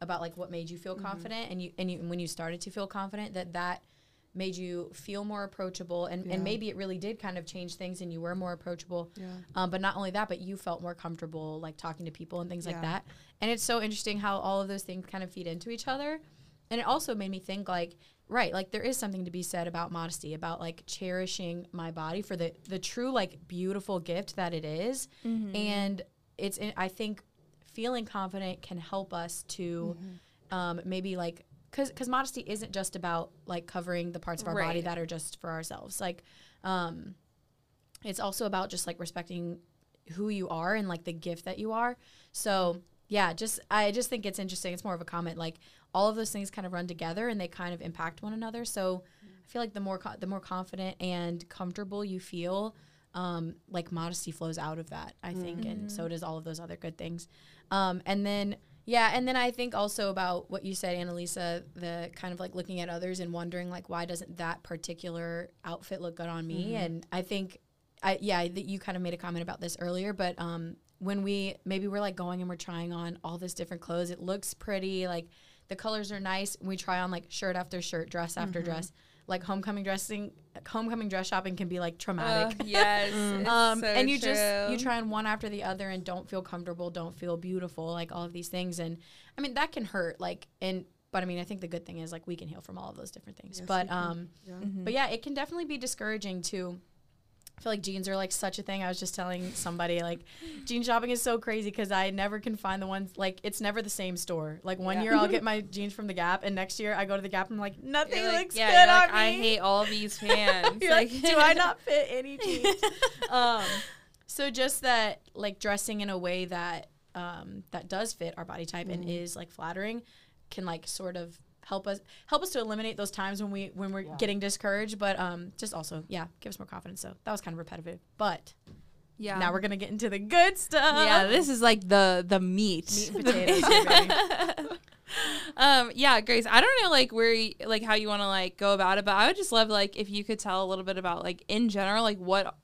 about like what made you feel confident and you and you when you started to feel confident that that made you feel more approachable and, Yeah. and maybe it really did kind of change things and you were more approachable Yeah. um, but not only that but you felt more comfortable like talking to people and things like that and it's so interesting how all of those things kind of feed into each other and it also made me think like right like there is something to be said about modesty about like cherishing my body for the the true like beautiful gift that it is. and it's in, i think feeling confident can help us to um, maybe like because because modesty isn't just about like covering the parts of our body that are just for ourselves. Like um it's also about just like respecting who you are and like the gift that you are. So yeah just i just think it's interesting. It's more of a comment like all of those things kind of run together and they kind of impact one another. So i feel like the more co- the more confident and comfortable you feel um, like modesty flows out of that i think and so does all of those other good things. Um, and then yeah and then i think also about what you said annalisa the kind of like looking at others and wondering like why doesn't that particular outfit look good on me? And i think I yeah, that you kind of made a comment about this earlier, but um, when we maybe we're like going and we're trying on all this different clothes, it looks pretty, like the colors are nice. We try on like shirt after shirt, dress after dress. Like homecoming dressing, homecoming dress shopping can be like traumatic. Uh, yes. *laughs* it's um, so and you just you try on one after the other and don't feel comfortable, don't feel beautiful, like all of these things, and I mean that can hurt. Like and but I mean I think the good thing is like we can heal from all of those different things. Yes, but we can. um, Yeah. but yeah, it can definitely be discouraging too. I feel like jeans are like such a thing. I was just telling somebody like jean shopping is so crazy because I never can find the ones like it's never the same store. Like one Yeah. year I'll *laughs* get my jeans from the Gap, and next year I go to the Gap and I'm like nothing like, looks yeah, good on like, me. I hate all these *laughs* pants. Like, do I not fit *laughs* any jeans? um, so just that like dressing in a way that um, that does fit our body type and is like flattering can like sort of help us help us to eliminate those times when we when we're getting discouraged but um just also yeah give us more confidence so that was kind of repetitive but Yeah. now we're gonna get into the good stuff yeah, this is like the the meat. meat and *laughs* potatoes *laughs* um, yeah, Grace. I don't know like where you, like how you want to like go about it, but I would just love like if you could tell a little bit about like in general like what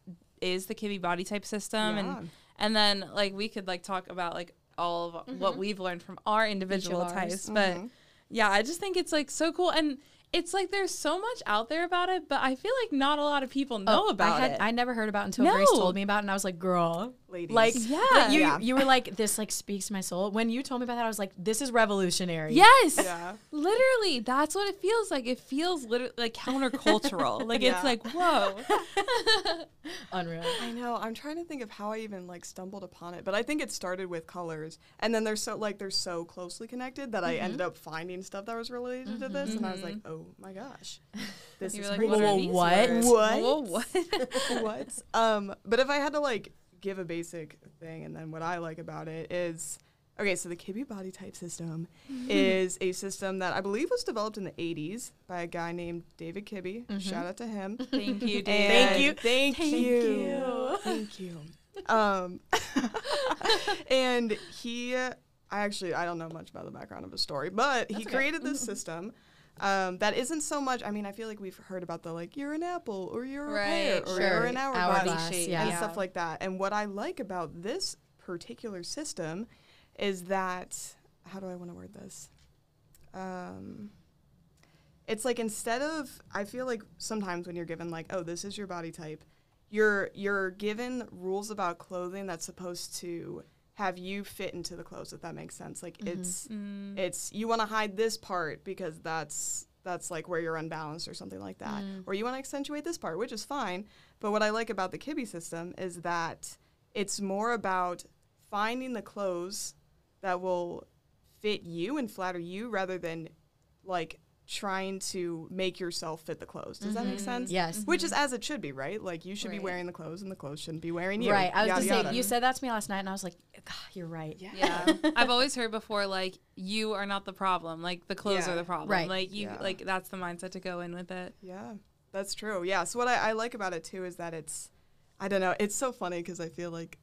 is the Kibbe body type system Yeah. and and then like we could like talk about like all of what we've learned from our individual ours. types. But yeah, I just think it's like so cool and it's like there's so much out there about it, but I feel like not a lot of people oh, know Oh, about I had it. I never heard about it until Grace told me about it and I was like girl Ladies. like Yeah. you Yeah. you were like this like speaks to my soul when you told me about that I was like this is revolutionary yes. Yeah. Literally, that's what it feels like. It feels literally like countercultural. *laughs* like it's like, whoa. *laughs* unreal I know. I'm trying to think of how I even like stumbled upon it, but I think it started with colors, and then they're so like they're so closely connected that I Mm-hmm. ended up finding stuff that was related to this, and I was like, oh my gosh, *laughs* this You is like, what Whoa, what? What? What? what? Um, but if I had to like give a basic thing, and then what I like about it is. Okay, so the Kibbe body type system *laughs* is a system that I believe was developed in the 80s by a guy named David Kibbe. Shout out to him. *laughs* Thank you, David. you. Thank, Thank you. you. *laughs* Thank you. Um, and he, I actually, I don't know much about the background of his story, but he okay. created this system um, that isn't so much. I mean, I feel like we've heard about the like you're an apple or you're a pear or sure. you're an hourglass Hourglass, yeah. and stuff like that. And what I like about this particular system is that how do I want to word this? Um, it's like instead of I feel like sometimes when you're given like oh this is your body type, you're you're given rules about clothing that's supposed to have you fit into the clothes if that makes sense? Like it's Mm. it's you want to hide this part because that's that's like where you're unbalanced or something like that. Or you want to accentuate this part which is fine. But what i like about the kibbe system is that it's more about finding the clothes that will fit you and flatter you rather than like trying to make yourself fit the clothes does that make mm-hmm. sense Yes. which is mm-hmm. as it should be right like you should be wearing the clothes and the clothes shouldn't be wearing you Right. I was Yada, just saying, yada. you said that to me last night, and I was like, God, you're right. Yeah. *laughs* I've always heard before like you are not the problem. Like the clothes Yeah. are the problem. Right. Like you Yeah. like that's the mindset to go in with it. Yeah, that's true. Yeah. So what I, I like about it too is that it's, I don't know, it's so funny because I feel like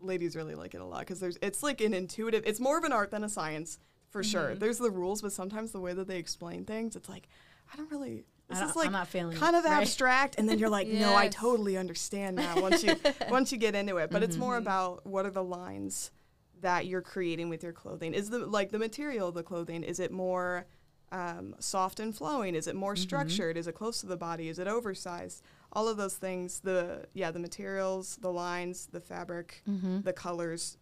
ladies really like it a lot because there's it's like an intuitive. It's more of an art than a science for Mm-hmm. sure. There's the rules, but sometimes the way that they explain things, it's like I don't really. This don't- is like I'm not feeling kind of right? abstract, and then you're like, no, I *laughs* totally understand now once you *laughs* once you get into it. But it's Mm-hmm. more about what are the lines that you're creating with your clothing. Is the like the material of the clothing? Is it more um, soft and flowing? Is it more structured? Is it close to the body? Is it oversized? All of those things. The yeah, the materials, the lines, the fabric, Mm-hmm. the colors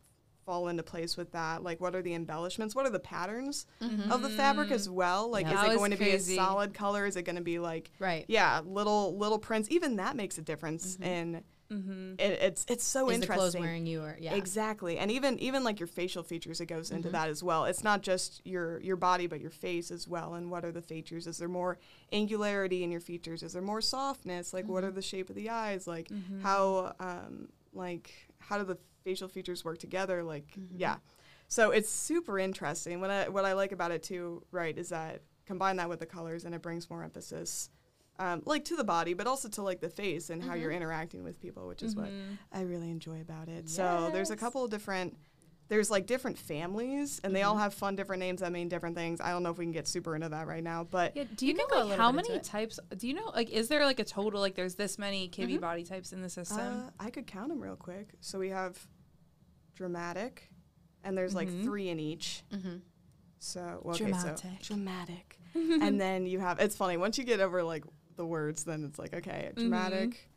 fall into place with that. Like, what are the embellishments? What are the patterns of the mm-hmm. fabric as well? Like, Yeah. is That it oh, was going to be a solid color? Is it going to be like Right. yeah, little little prints. Even that makes a difference, mm-hmm. and Mm-hmm. it, it's it's so Is the interesting. clothes wearing you or yeah? Exactly, and even even like your facial features, it goes into mm-hmm. that as well. It's not just your your body, but your face as well. And what are the features? Is there more angularity in your features? Is there more softness? Like, what are the shape of the eyes? Like, how um like how do the facial features work together? Like, mm-hmm. yeah. So it's super interesting. What I what I like about it too, right, is that combine that with the colors and it brings more emphasis. Um, like to the body, but also to like the face and how you're mm-hmm. interacting with people, which is what mm-hmm. I really enjoy about it. So there's a couple of different there's like different families and they all have fun different names that mean different things. I don't know if we can get super into that right now, but Yeah, do you, You know like how many types do you know like is there like a total like there's this many kibbe body types in the system? uh, I could count them real quick. So we have dramatic and there's like Mhm. three in each. Mm-hmm. So well, okay, so Dramatic. dramatic. *laughs* and then you have it's funny once you get over like the words, then it's like okay, dramatic,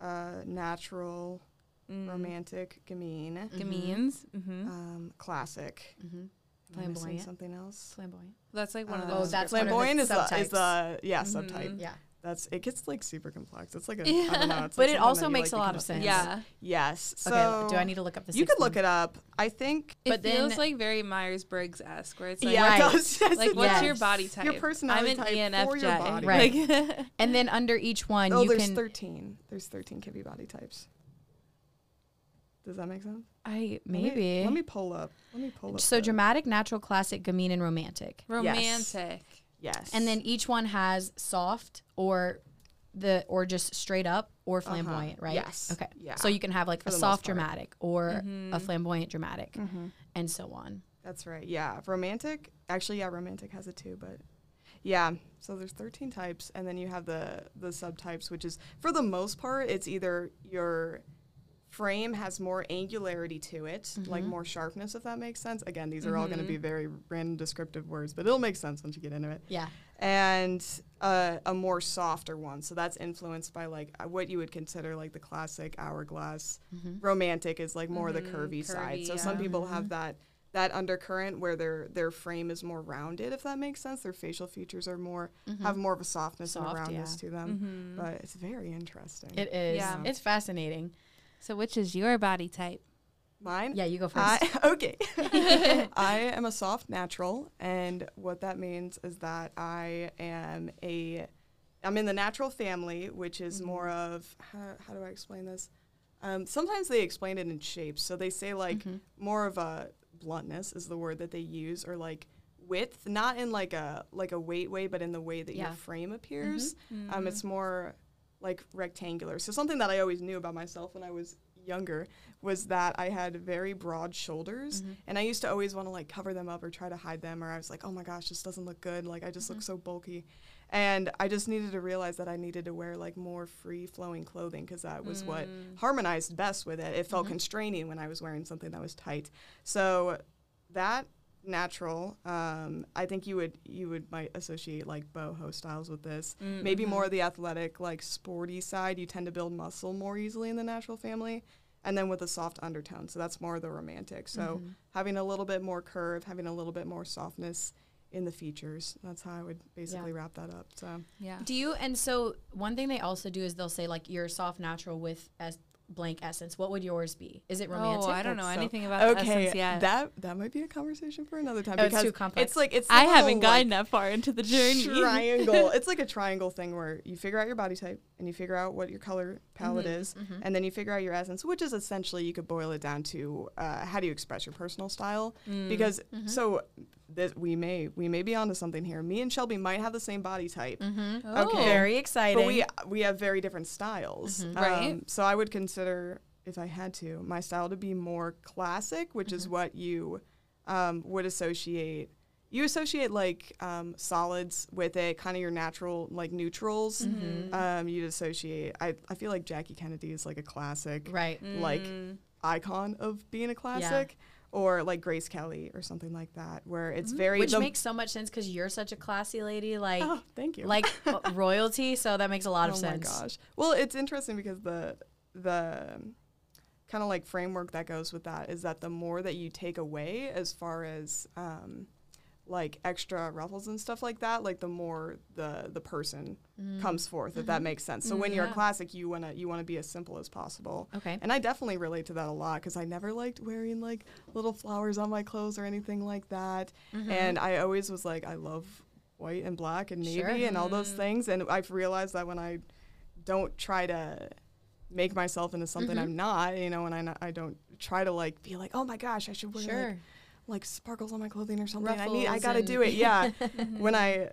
uh, natural, Mm. romantic, gamine, Gamines. Mm-hmm. um, classic. Mm-hmm. Am I missing Flamboyant. something else? Flamboyant. That's like one of Uh, those. Oh, that's one of the flamboyant is the, is the yeah Mhm. subtype. Yeah. That's it gets like super complex. It's like a I Yeah. don't know. It's But like it also makes like, a lot of sense. yeah. Yes. So okay. Do I need to look up the? You could look it up. I think. It But feels then- like very Myers Briggs esque, where it's like, yeah, Right. *laughs* it does. Yes, like it what's does. your body type? Your personality I'm an type ENFJ. for your body. Right. Like, *laughs* And then under each one, Oh, you there's can. 13. There's 13 kibbe body types. Does that make sense? I Let me- maybe. Let me, pull up. Let me pull up. so the- dramatic, natural, classic, gamine, and romantic. romantic. Yes. And then each one has soft or the or just straight up or Uh-huh. flamboyant, right? Yes. Okay. Yeah. So you can have like For a soft dramatic or Mhm. a flamboyant dramatic, hmm and so on. That's right. Yeah. Romantic. Actually, yeah, romantic has it too, but yeah. So there's 13 types, and then you have the the subtypes, which is for the most part, it's either your frame has more angularity to it, like Mhm. more sharpness, if that makes sense. Again, these are all going to be very random descriptive words, but it'll make sense once you get into it. Yeah. and uh, a more softer one. So that's influenced by like uh, what you would consider like the classic hourglass. Mm-hmm. Romantic is like more the Mhm, curvy, side. curvy, So some yeah. people have that that undercurrent where their their frame is more rounded, if that makes sense. Their facial features are more have more of a softness and Mm-hmm. A roundness yeah. to them. Mhm. But it's very interesting. It is. Yeah. It's fascinating. So, which is your body type? Mine. Yeah, you go first. I, *laughs* okay. *laughs* *laughs* I am a soft natural, and what that means is that I am a, I'm in the natural family, which is Mm-hmm. more of how, how do I explain this? Um, sometimes they explain it in shapes, so they say like Mhm. more of a bluntness is the word that they use, or like width, not in like a like a weight way, but in the way that Yeah. your frame appears. Mm-hmm. Um, it's more like rectangular. So something that I always knew about myself when I was younger was that I had very broad shoulders, Mhm. and I used to always want to like cover them up or try to hide them, or I was like, oh my gosh, this doesn't look good. Like I just look so bulky, and I just needed to realize that I needed to wear like more free flowing clothing because that was what Mm. harmonized best with it. It felt constraining when I was wearing something that was tight. So that natural um, i think you would you would might associate like boho styles with this maybe Mm-hmm. more of the athletic like sporty side you tend to build muscle more easily in the natural family and then with a soft undertone. So that's more the romantic. So Mm-hmm. having a little bit more curve, having a little bit more softness in the features. That's how I would basically wrap that up. So Yeah. Do you? And so one thing they also do is they'll say like you're soft natural with es- blank essence. What would yours be? Is it romantic? Oh, I don't know so- anything about the okay, essence yet. that that might be a conversation for another time Oh, it's too complex. it's like it's I haven't little, gotten like, that far into the journey. triangle. *laughs* it's like a triangle thing where you figure out your body type and you figure out what your color palette Mm-hmm, is, and then you figure out your essence, which is essentially you could boil it down to uh, how do you express your personal style. Mm. Because so this, we may we may be onto something here. Me and Shelby might have the same body type. Mm-hmm. Oh. Okay. Very exciting. But we we have very different styles, Mhm. Right. Um, so I would consider, if I had to, my style to be more classic, which is what you um, would associate. You associate like um, solids with it, kind of your natural like neutrals. Mhm. Um, you'd associate. I I feel like Jackie Kennedy is like a classic right. like Mm. icon of being a classic, or like Grace Kelly or something like that, where it's very Which makes so much sense because you're such a classy lady, like Oh, thank you. like uh, *laughs* royalty. So that makes a lot of oh sense. my gosh. Well, it's interesting because the the kind of like framework that goes with that is that the more that you take away as far as um, like extra ruffles and stuff like that, like the more the the person mm. comes forth. If that mm-hmm. makes sense. So when mm, you're a classic, you wanna you wanna be as simple as possible. Okay. And I definitely relate to that a lot because I never liked wearing like little flowers on my clothes or anything like that. Mm-hmm. And I always was like, I love white and black and navy Sure. and all those mm. things. And I've realized that when I don't try to make myself into something mm-hmm. I'm not, you know, and I, I don't try to like be like, oh my gosh, I should wear Sure. like, like sparkles on my clothing or something. I need, I gotta do it. Yeah. *laughs* when I,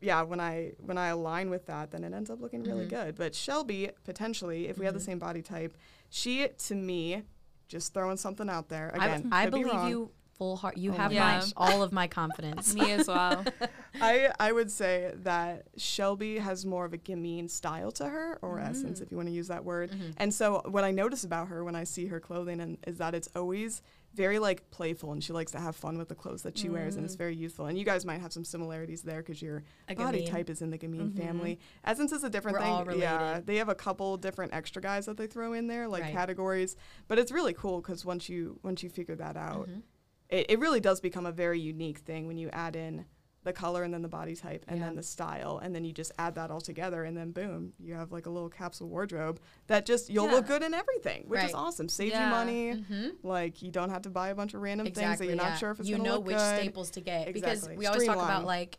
yeah, when I when I align with that, then it ends up looking really Mm-hmm. good. But Shelby, potentially, if we have the same body type, she to me, just throwing something out there again. I, I could be believe wrong. you full heart. You Oh have my my all of my confidence. *laughs* Me as well. *laughs* I I would say that Shelby has more of a gamine style to her, or Mm. essence, if you want to use that word. Mm-hmm. And so what I notice about her when I see her clothing and is that it's always very like playful, and she likes to have fun with the clothes that she wears, and it's very youthful. And you guys might have some similarities there because your A body gamine. type is in the gamine family. Essence is a different We're thing. Yeah, they have a couple different extra guys that they throw in there, like Right. categories. But it's really cool because once you once you figure that out, Mm-hmm. it, it really does become a very unique thing when you add in the color and then the body type and Yeah. then the style and then you just add that all together and then boom you have like a little capsule wardrobe that just you'll look good in everything which is awesome saves Yeah. you money Mm-hmm. like you don't have to buy a bunch of random things that you're yeah. not sure if it's you know which good. staples to get because we always talk about like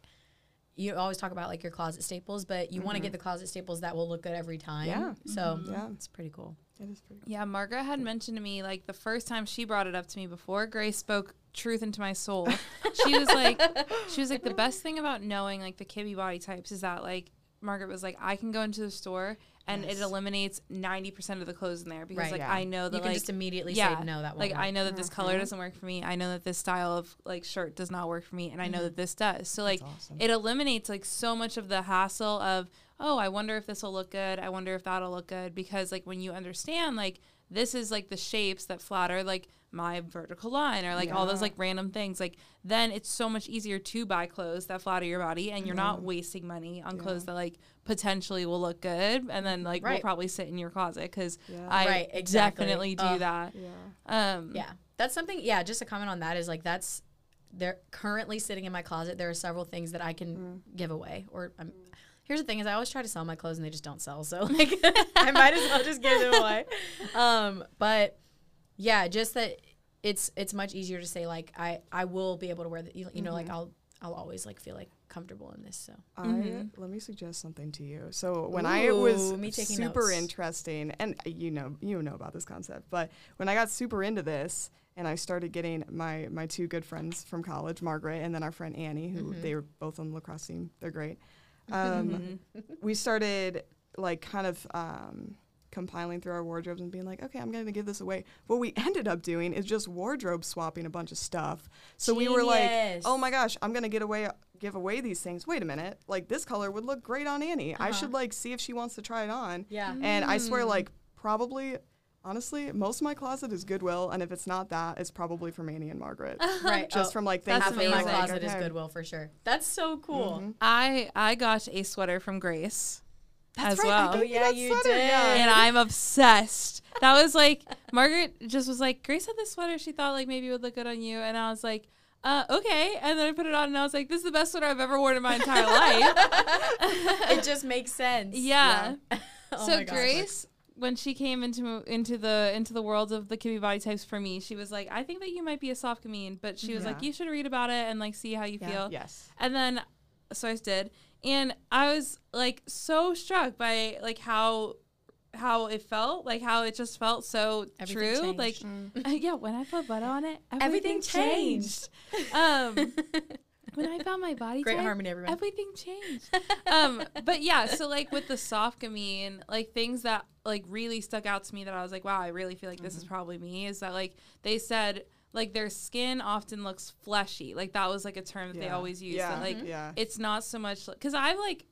you always talk about like your closet staples, but you want to get the closet staples that will look good every time. Yeah. So Yeah. it's pretty cool. It is pretty cool. Yeah, Margaret had mentioned to me like the first time she brought it up to me before Grace spoke truth into my soul. *laughs* she was like she was like the best thing about knowing like the Kibbe body types is that like Margaret was like I can go into the store and Yes. it eliminates 90% of the clothes in there because Right. like Yeah. I know that You can like just immediately yeah, say no. That like I know that this color Mhm. doesn't work for me. I know that this style of like shirt does not work for me and I know that this does. So like awesome. it eliminates like so much of the hassle of oh i wonder if this will look good i wonder if that'll look good because like when you understand like this is like the shapes that flatter like my vertical line or like all those like random things like then it's so much easier to buy clothes that flatter your body and you're not wasting money on clothes that like potentially will look good and then like will probably sit in your closet because Yeah. i Right, exactly. definitely do Ugh. that yeah um Yeah, that's something. Yeah, just a comment on that is like that's they're currently sitting in my closet. There are several things that I can give away. Or um, here's the thing: is I always try to sell my clothes and they just don't sell. So *laughs* like I might as well just give them away. *laughs* Um, but yeah, just that it's it's much easier to say like I I will be able to wear the you, you know like I'll I'll always like feel like comfortable in this. So I Mhm. let me suggest something to you. So when I was me super notes. interesting, and you know you know about this concept, but when I got super into this, and I started getting my my two good friends from college, Margaret, and then our friend Annie, who Mm-hmm. they were both on the lacrosse team. They're great. Um, we started like kind of. Um, compiling through our wardrobes and being like okay i'm going to give this away. What we *laughs* ended up doing is just wardrobe swapping a bunch of stuff. So we were like oh my gosh i'm going to get away give away these things. Wait a minute. Like this color would look great on annie. I should like see if she wants to try it on. Yeah. and i swear like probably honestly most of my closet is goodwill and if it's not that it's probably from annie and margaret *laughs* right. just oh, from like That's things half that of my amazing. were closet is. Goodwill for sure. That's so cool. Mhm. I I got a sweater from Grace as right, I well. gave Oh, you yeah, that you sweater, did. yeah. and I'm obsessed. That was like Margaret just was like, Grace had this sweater she thought like maybe it would look good on you, and I was like, uh, okay. And then I put it on, and I was like, this is the best sweater I've ever worn in my entire *laughs* life. it just makes sense. yeah. *laughs* Oh so. Grace, when she came into into the into the world of the Kibbe body types for me, she was like, I think that you might be a soft gamine, but she was like, you should read about it and like see how you Yeah. feel. Yes. And then so I did. And I was like so struck by like how how it felt, like how it just felt so Everything true. Like changed. *laughs* yeah, when I put butter on it, Everything everything, changed. um *laughs* when I found my body Great type, harmony, everyone. everything changed. *laughs* um but yeah, so like with the soft gamine, like things that like really stuck out to me that I was like, wow, I really feel like this Mm-hmm. is probably me is that like they said like their skin often looks fleshy. Like that was like a term that they always use. Yeah. That like Yeah. it's not so much because I'm like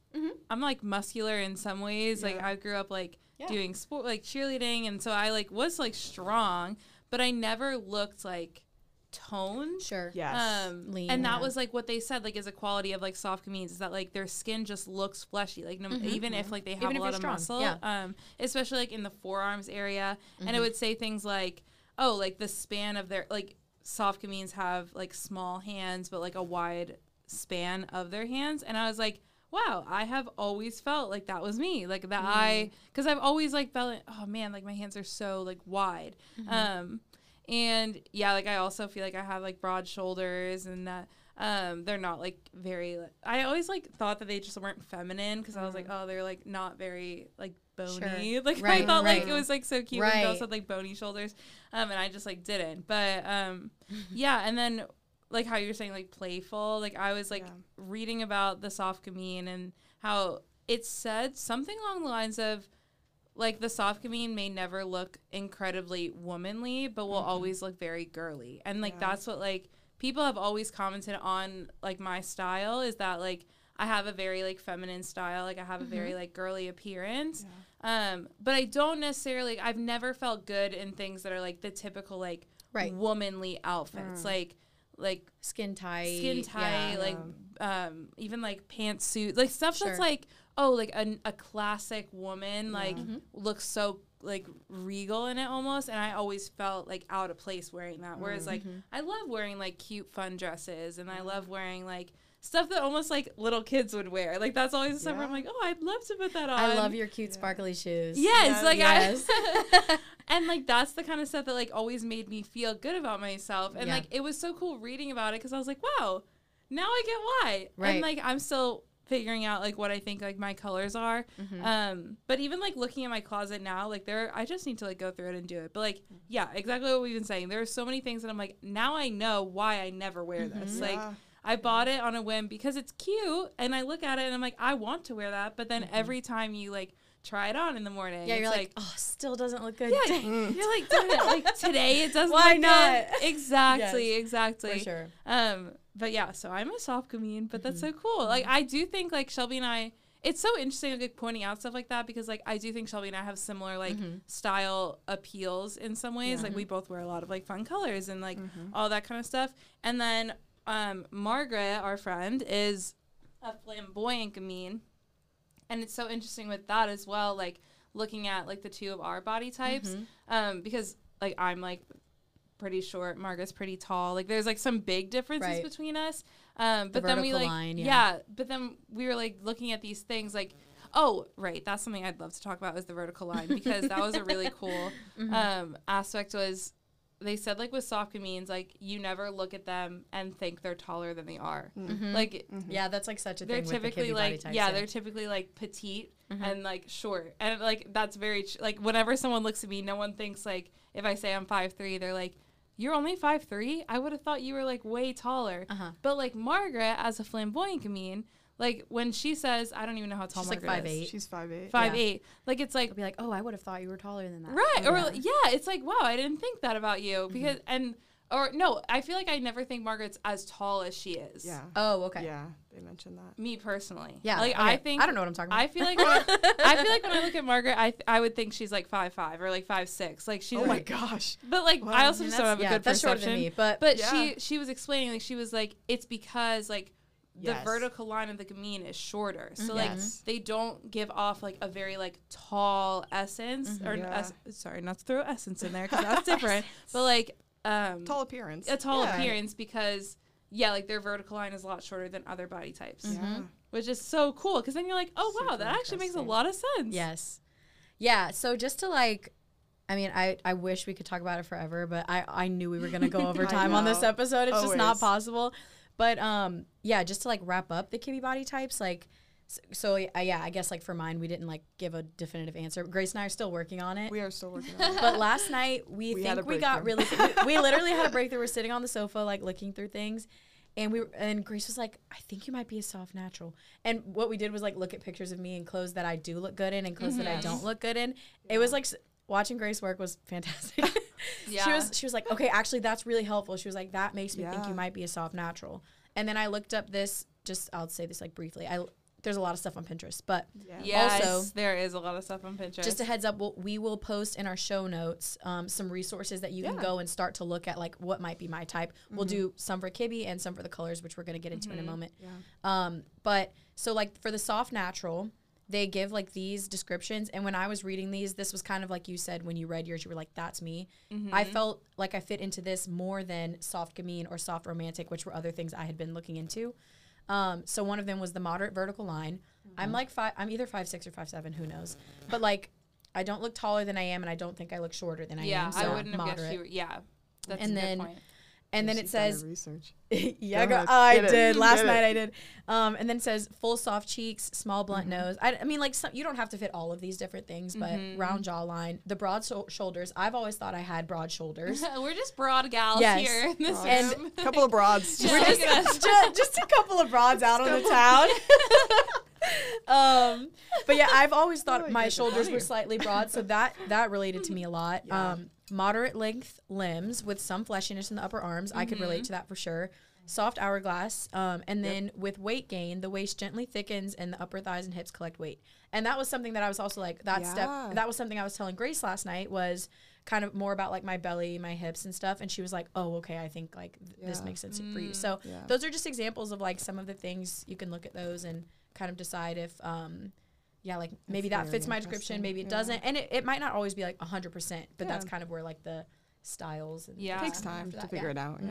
I'm like muscular in some ways. Like I grew up like Yeah. doing sport, like cheerleading, and so I like was like strong, but I never looked like toned. Sure. Yes. Um, Lean, and that yeah. was like what they said, like is a quality of like soft gamines is that like their skin just looks fleshy, like no, even if like they have Mm-hmm. Even a lot of strong, muscle, yeah. um, especially like in the forearms area, and Mm-hmm. it would say things like, oh, like the span of their like soft gamines have like small hands, but like a wide span of their hands, and I was like. Wow, I have always felt like that was me, like that I, Mm. because I've always like felt, it, oh man, like my hands are so like wide, Mm-hmm. um, and yeah, like I also feel like I have like broad shoulders and that um they're not like very like, I always like thought that they just weren't feminine because I was like, oh, they're like not very like bony. Mm. *laughs* Sure. Like I Right, thought like it was like so cute when girls had like bony shoulders. Um and I just like didn't. But um *laughs* yeah, and then like how you're saying like playful, like I was like Yeah. reading about the soft gamine and how it said something along the lines of like the soft gamine may never look incredibly womanly, but will always look very girly. And like Yeah. that's what like people have always commented on like my style is that like I have a very like feminine style, like I have a very like girly appearance. Um, but I don't necessarily I've never felt good in things that are like the typical like Right. womanly outfits. Like like Skin tight. skin tight, yeah. like um, even like pantsuit, like stuff Sure. that's like oh, like a, a classic woman, like Mm-hmm. looks so like regal in it almost, and I always felt like out of place wearing that. Whereas like Mm-hmm. I love wearing like cute fun dresses, and I love wearing like stuff that almost like little kids would wear. Like that's always the stuff where I'm like, oh, I'd love to put that on. I love your cute sparkly shoes. Yes, Yeah. like Yes. I *laughs* *laughs* and like that's the kind of stuff that like always made me feel good about myself. And Yeah. like it was so cool reading about it because I was like, wow, now I get why. Right. And like I'm still figuring out like what I think like my colors are. Mm-hmm. Um, but even like looking at my closet now, like there, I just need to like go through it and do it. But like, yeah, exactly what we've been saying. There are so many things that I'm like, now I know why I never wear this. Like. Yeah. I bought it on a whim because it's cute, and I look at it and I'm like, I want to wear that. But then every time you like try it on in the morning, Mm-hmm. Yeah, you're like, oh, still doesn't look good. yeah, *laughs* you're like, damn it, like today it *laughs* doesn't. Why look not? Good. Exactly, Yes, exactly. for sure. Um, but yeah, so I'm a soft comedian, but that's Mm-hmm. so cool. Like I do think like Shelby and I. It's so interesting like pointing out stuff like that because like I do think Shelby and I have similar like Mm-hmm. style appeals in some ways. Like we both wear a lot of like fun colors and like Mm-hmm. all that kind of stuff. And then um Margaret, our friend, is a flamboyant gamine. And it's so interesting with that as well, like looking at like the two of our body types. Mm-hmm. Um, because like I'm like pretty short, Margaret's pretty tall. Like there's like some big differences Right. between us. Um, The but then we like line, yeah. yeah. but then we were like looking at these things like oh right, that's something I'd love to talk about is the vertical line because that was a really *laughs* cool Mm-hmm. um aspect was they said like with soft means like you never look at them and think they're taller than they are. Like Yeah, that's like such a they're thing with the typically like body types, yeah, they're typically like petite Mm-hmm. and like short and like that's very ch- like whenever someone looks at me no one thinks like if i say i'm five three, they're like you're only five three. i would have thought you were like way taller Uh-huh. but like margaret as a flamboyant comedian like when she says i don't even know how tall She's like margaret is 5'8". She's five eight. five Yeah. eight like it's like I'd be like, oh, I would have thought you were taller than that. right or Yeah. like, yeah it's like wow i didn't think that about you because and or no i feel like i never think margaret's as tall as she is Yeah. Oh, okay. Yeah, they mentioned that. me personally Yeah. like okay. i think I don't know what I'm talking about. I feel like when I, *laughs* I feel like when I look at Margaret, I th- I would think she's like five five or like five six. Like she's Oh my like, gosh. but like Wow. I also And just don't that's- have a yeah, good that's shorter than me, but but Yeah. she she was explaining like she was like it's because like the Yes. vertical line of the gamine is shorter. So mm-hmm. Yes. like they don't give off like a very like tall essence or mm-hmm. Yeah. es- sorry, not to throw essence in there because *laughs* that's different. But like um Tall appearance. a tall Yeah. appearance because yeah, like their vertical line is a lot shorter than other body types. Yeah. Which is so cool because then you're like, oh wow, Super that actually makes a lot of sense. Yes. Yeah. So just to like, I mean, I, I wish we could talk about it forever, but I, I knew we were going to go *laughs* over time on this episode. It's just not possible. But um, yeah, just to like wrap up the Kibbe body types, like, s- so uh, yeah, I guess like for mine, we didn't like give a definitive answer. Grace and I are still working on it. We are still working on it. but last night we, We think we got really we, we literally had a breakthrough. We're sitting on the sofa like looking through things. And we were, and Grace was like, I think you might be a soft natural. And what we did was like look at pictures of me in clothes that I do look good in and clothes that I don't look good in. It was like watching Grace work was fantastic. yeah. *laughs* She Yeah. was she was like, okay, actually that's really helpful. She was like, that makes me think you might be a soft natural. And then I looked up this. Just I'll say this like briefly. I there's a lot of stuff on Pinterest, but Yeah. Yes, Also- there is a lot of stuff on Pinterest. just a heads up, we'll, we will post in our show notes um, some resources that you can go and start to look at, like what might be my type. We'll do some for Kibbe and some for the colors, which we're going to get into in a moment. Yeah. Um, but so, like for the soft natural, they give like these descriptions. And when I was reading these, this was kind of like you said when you read yours, you were like, that's me. I felt like I fit into this more than soft gamine or soft romantic, which were other things I had been looking into. Um, so one of them was the moderate vertical line. I'm like five. I'm either five six or five seven. Who knows? But like, I don't look taller than I am, and I don't think I look shorter than I yeah, am. So I wouldn't have guessed you. Were, yeah, that's And a then- good point. And then it says, research. *laughs* yeah, girl. I Get it. did *laughs* last Get it. night. I did. Um, and then it says full soft cheeks, small blunt Mm-hmm. nose. I, I mean, like some, you don't have to fit all of these different things, but Mm-hmm. round jawline, the broad so- shoulders. I've always thought I had broad *laughs* shoulders. We're just broad gals Yes. here in this And- room. A couple of broads. Yeah, We're look just, at us. ju- just a couple of broads out on the town. um, but yeah, I've always thought Oh, you my shoulders were slightly broad, so that that related to me a lot. Yeah. Um, moderate length limbs with some fleshiness in the upper arms, I could Mm-hmm. relate to that for sure. Soft hourglass, um, and then with weight gain, the waist gently thickens and the upper thighs and hips collect weight. And that was something that I was also like that Yeah. step. That was something I was telling Grace last night was kind of more about like my belly, my hips and stuff. And she was like, "Oh, okay, I think like th- this makes sense for you." So Yeah. those are just examples of like some of the things you can look at those and kind of decide if um yeah like maybe that fits my description maybe it Yeah. doesn't and it, it might not always be like 100% but that's kind of where like the styles and Yeah. It takes time to figure yeah. it out. Yeah.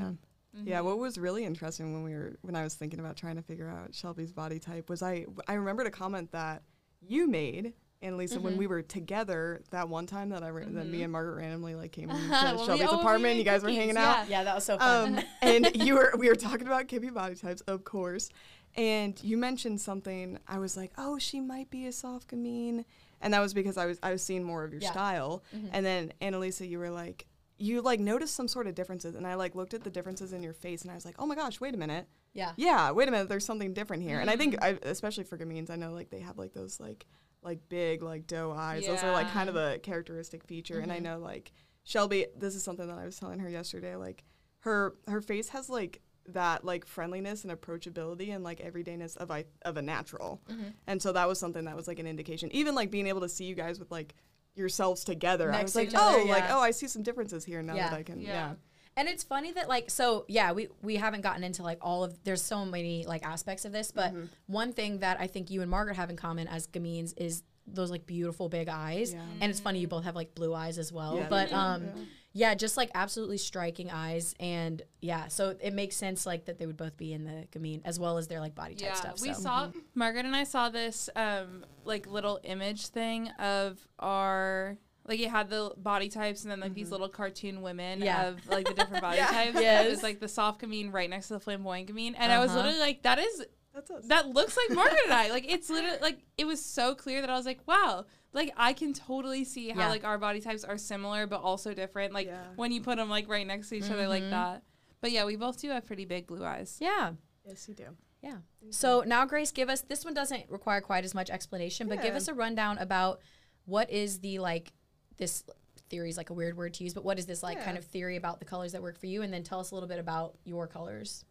Mm-hmm. Yeah, what was really interesting when we were when I was thinking about trying to figure out Shelby's body type was I I remembered a comment that you made Annalisa when mm-hmm. we were together that one time that I ra- that me mm-hmm. and Margaret randomly like came *laughs* into When we- Shelby's oh, we apartment. made You guys were cookies, hanging yeah. out. yeah that was so um, fun Um, and *laughs* you were we were talking about Kibbe body types, of course. And you mentioned something. I was like, oh, she might be a soft gamine, and that was because I was I was seeing more of your Yeah. style. Mm-hmm. And then Annalisa, you were like, you like noticed some sort of differences, and I like looked at the differences in your face, and I was like, oh my gosh, wait a minute. yeah Yeah, wait a minute. There's something different here. And I think, mm-hmm. I, especially for gamines, I know like they have like those like like big like doe eyes. Those are like kind of a characteristic feature. And I mm-hmm. know like Shelby. This is something that I was telling her yesterday. Like her her face has like that like friendliness and approachability and like everydayness of I of a natural. And so that was something that was like an indication. Even like being able to see you guys with like yourselves together. I was to like, other, oh, like oh, I see some differences here now Yeah. that I can. Yeah. Yeah. And it's funny that like so yeah we we haven't gotten into like all of there's so many like aspects of this but Mm-hmm. one thing that I think you and Margaret have in common as gamines is those like beautiful big eyes Yeah. and it's funny you both have like blue eyes as well Yeah, but um yeah. yeah just like absolutely striking eyes and yeah so it makes sense like that they would both be in the gamine as well as their like body type Yeah, stuff we so. saw Margaret and I saw this um like little image thing of our like it had the body types and then like these little cartoon women Mm-hmm. Yeah. of like the different body *laughs* Yeah. types. Yes. It was like the soft gamine right next to the flamboyant gamine. And I was Uh-huh. literally like, that is That's us. that looks like Margaret and I. Like it's literally like it was so clear that I was like, wow, like I can totally see how Yeah. like our body types are similar but also different. Like Yeah. when you put them like right next to each other like mm-hmm. that. But yeah, we both do have pretty big blue eyes. yeah yes, you do. Yeah. So now, Grace, give us this one doesn't require quite as much explanation, but give us a rundown about what is the like this theory is like a weird word to use, but what is this like kind of theory about the colors that work for you, and then tell us a little bit about your colors.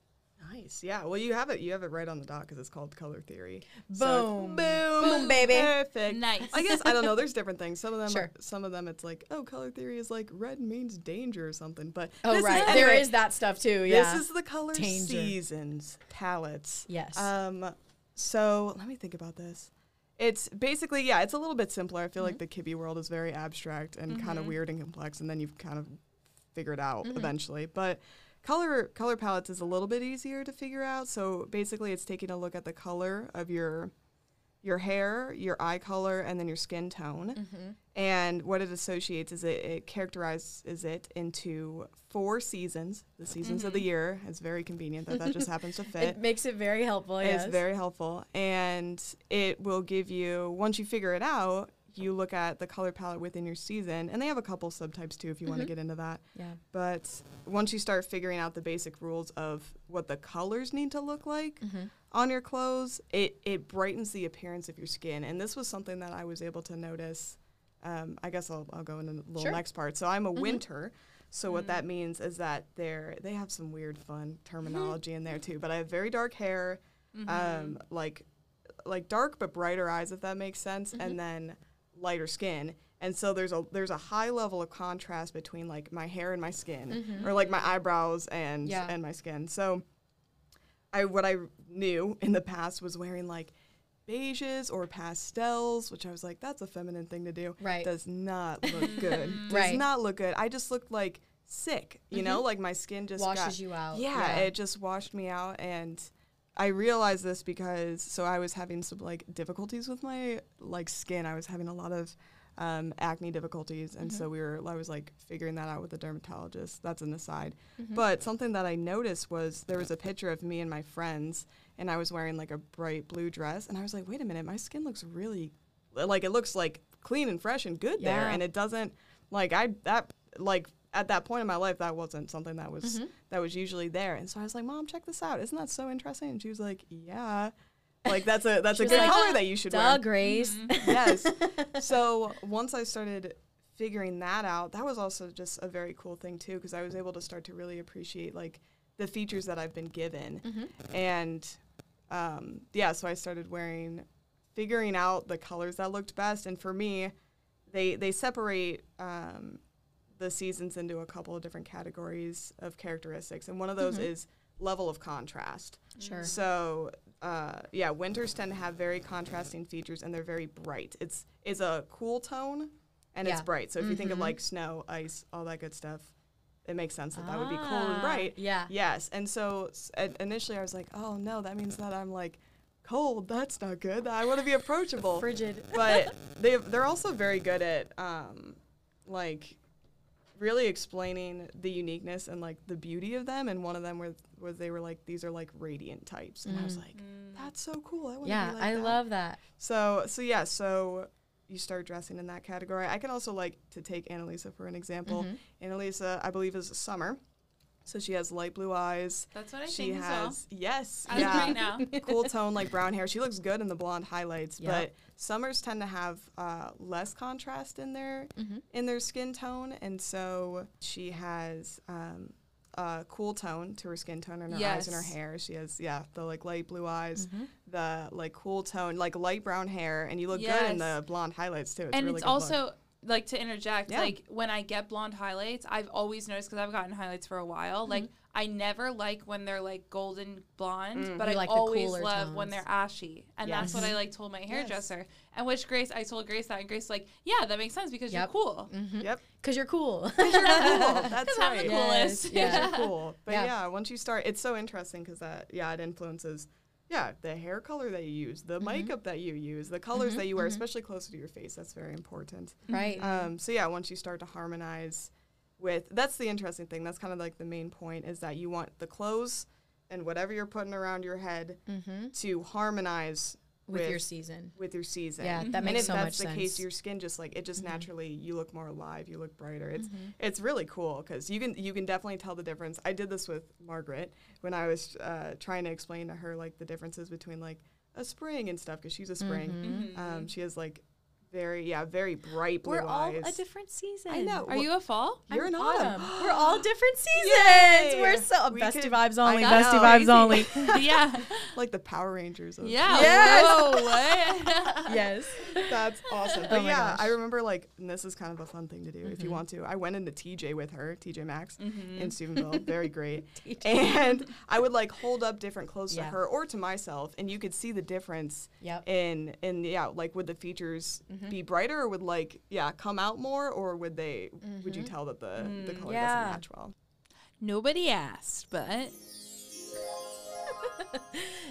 Nice. Yeah. Well, you have it. You have it right on the dot because it's called color theory. Boom. boom. Boom, baby. Perfect. Nice. I guess I don't know. There's different things. Some of them. Sure. Are, some of them. It's like, oh, color theory is like red means danger or something. But Oh this right, Is, there anyway, is that stuff too. Yeah. This is the color Danger. seasons palettes. yes. Um. So let me think about this. It's basically yeah. It's a little bit simpler. I feel like Mm-hmm. the Kibbe world is very abstract and kind of weird and complex, and then you kind of figure it out Mm-hmm. eventually. But color color palettes is a little bit easier to figure out. So basically, it's taking a look at the color of your your hair, your eye color, and then your skin tone. Mm-hmm. And what it associates is it, it characterizes it into four seasons. The seasons of the year. It's very convenient that that just *laughs* happens to fit. it makes it very helpful. Yes. It's very helpful. And it will give you, once you figure it out, you look at the color palette within your season. And they have a couple subtypes too if you want to get into that. yeah. But once you start figuring out the basic rules of what the colors need to look like Mm-hmm. on your clothes, it, it brightens the appearance of your skin. And this was something that I was able to notice. Um, I guess I'll, I'll go into the little Sure. next part. So I'm a Mhm. winter. So what that means is that they're they have some weird fun terminology in there too. But I have very dark hair, um, like like dark but brighter eyes, if that makes sense, Mm-hmm. and then lighter skin. And so there's a there's a high level of contrast between like my hair and my skin, or like my eyebrows and Mm-hmm. Yeah. and my skin. So I what I knew in the past was wearing like beiges or pastels, which I was like, that's a feminine thing to do. Right. Does not look *laughs* good. Does Right. not look good. I just looked like sick, you know, like my skin just Washes got, you out. Yeah, Yeah. it just washed me out and I realized this because so I was having some like difficulties with my like skin. I was having a lot of um, acne difficulties, and so we were. I was like figuring that out with the dermatologist. That's an aside. But something that I noticed was there was a picture of me and my friends, and I was wearing like a bright blue dress, and I was like, wait a minute, my skin looks really, like it looks like clean and fresh and good there, and it doesn't like I that like at that point in my life that wasn't something that was that was usually there. And so i was like mom check this out. Isn't that so interesting? And she was like yeah. Like that's a that's a good like, color that you should Duh, wear. Grace. *laughs* yes. *laughs* So once i started figuring that out that was also just a very cool thing too because i was able to start to really appreciate like the features that i've been given. And um, yeah so i started wearing figuring out the colors that looked best. And for me they they separate um, the seasons into a couple of different categories of characteristics and one of those is level of contrast Sure. so uh, yeah winters tend to have very contrasting features and they're very bright it's it's a cool tone and it's bright so if you think of Mhm. like snow ice all that good stuff it makes sense that that would be cold and Ah, bright Yeah. Yes, and so s- initially I was like, oh no, that means that I'm like cold. That's not good. I want to be approachable. Frigid. but they they're also very good at um, like really explaining the uniqueness and like the beauty of them. And one of them was was they were like these are like radiant types, and I was like, that's so cool. I Yeah, be like I that. love that. So so yeah, so you start dressing in that category. I can also like to take Annalisa for an example. Mm-hmm. Annalisa, I believe, is a summer. So she has light blue eyes. That's what I she think as well. has yes, As of yeah, now. *laughs* cool tone like brown hair. She looks good in the blonde highlights, Yep. but summers tend to have uh, less contrast in their Mhm. in their skin tone, and so she has um, a cool tone to her skin tone and her eyes and her hair. She has yeah the like light blue eyes, Mm-hmm. the like cool tone like light brown hair, and you look good in the blonde highlights too. It's and really it's good look. Also like to interject Yeah. like when i get blonde highlights i've always noticed because i've gotten highlights for a while like mm-hmm. i never like when they're like golden blonde mm. but You i like always cooler love when they're ashy and that's what i mm-hmm. like told my hairdresser and which grace i told grace that and grace like yeah that makes sense because Yep. Mm-hmm. you're cool *laughs* yep. Because you're cool. You're *laughs* cool. That's 'Cause I'm the right. coolest. Yes, yeah. You're cool. But Yeah. yeah. once you start, it's so interesting because that, yeah, it influences, yeah, the hair color that you use, the makeup that you use, the colors that you wear, especially closer to your face. That's very important. right. Um, so yeah, once you start to harmonize with, that's the interesting thing. That's kind of like the main point is that you want the clothes and whatever you're putting around your head mm-hmm. to harmonize With, your season. with your season. Yeah, that and makes if that's the case, your skin just like it just naturally you look more alive, you look brighter. It's Mm-hmm. it's really cool because you can you can definitely tell the difference. I did this with Margaret when I was uh, trying to explain to her like the differences between like a spring and stuff because she's a spring. Mm-hmm. Um, she has like very yeah, very bright blue We're all eyes. a different season. I know. Are you a fall? You're I'm an autumn. We're all different *laughs* seasons. Yay! We're so We bestie could- vibes I only. know. Bestie vibes Crazy. only. *laughs* *laughs* yeah. like the Power Rangers. Of Yeah. Yes. Whoa, what? yes. That's awesome. Oh But my yeah, I remember like, and this is kind of a fun thing to do if you Mhm. want to. I went into TJ with her, TJ Maxx Mhm. in Stephenville. Very great. And I would like hold up different clothes Yeah. to her or to myself, and you could see the difference Yep. in in yeah, like would the features Mhm. be brighter or would like yeah come out more or would they would you Mhm. tell that the the Mm, color yeah. doesn't match well? Nobody asked, but *laughs*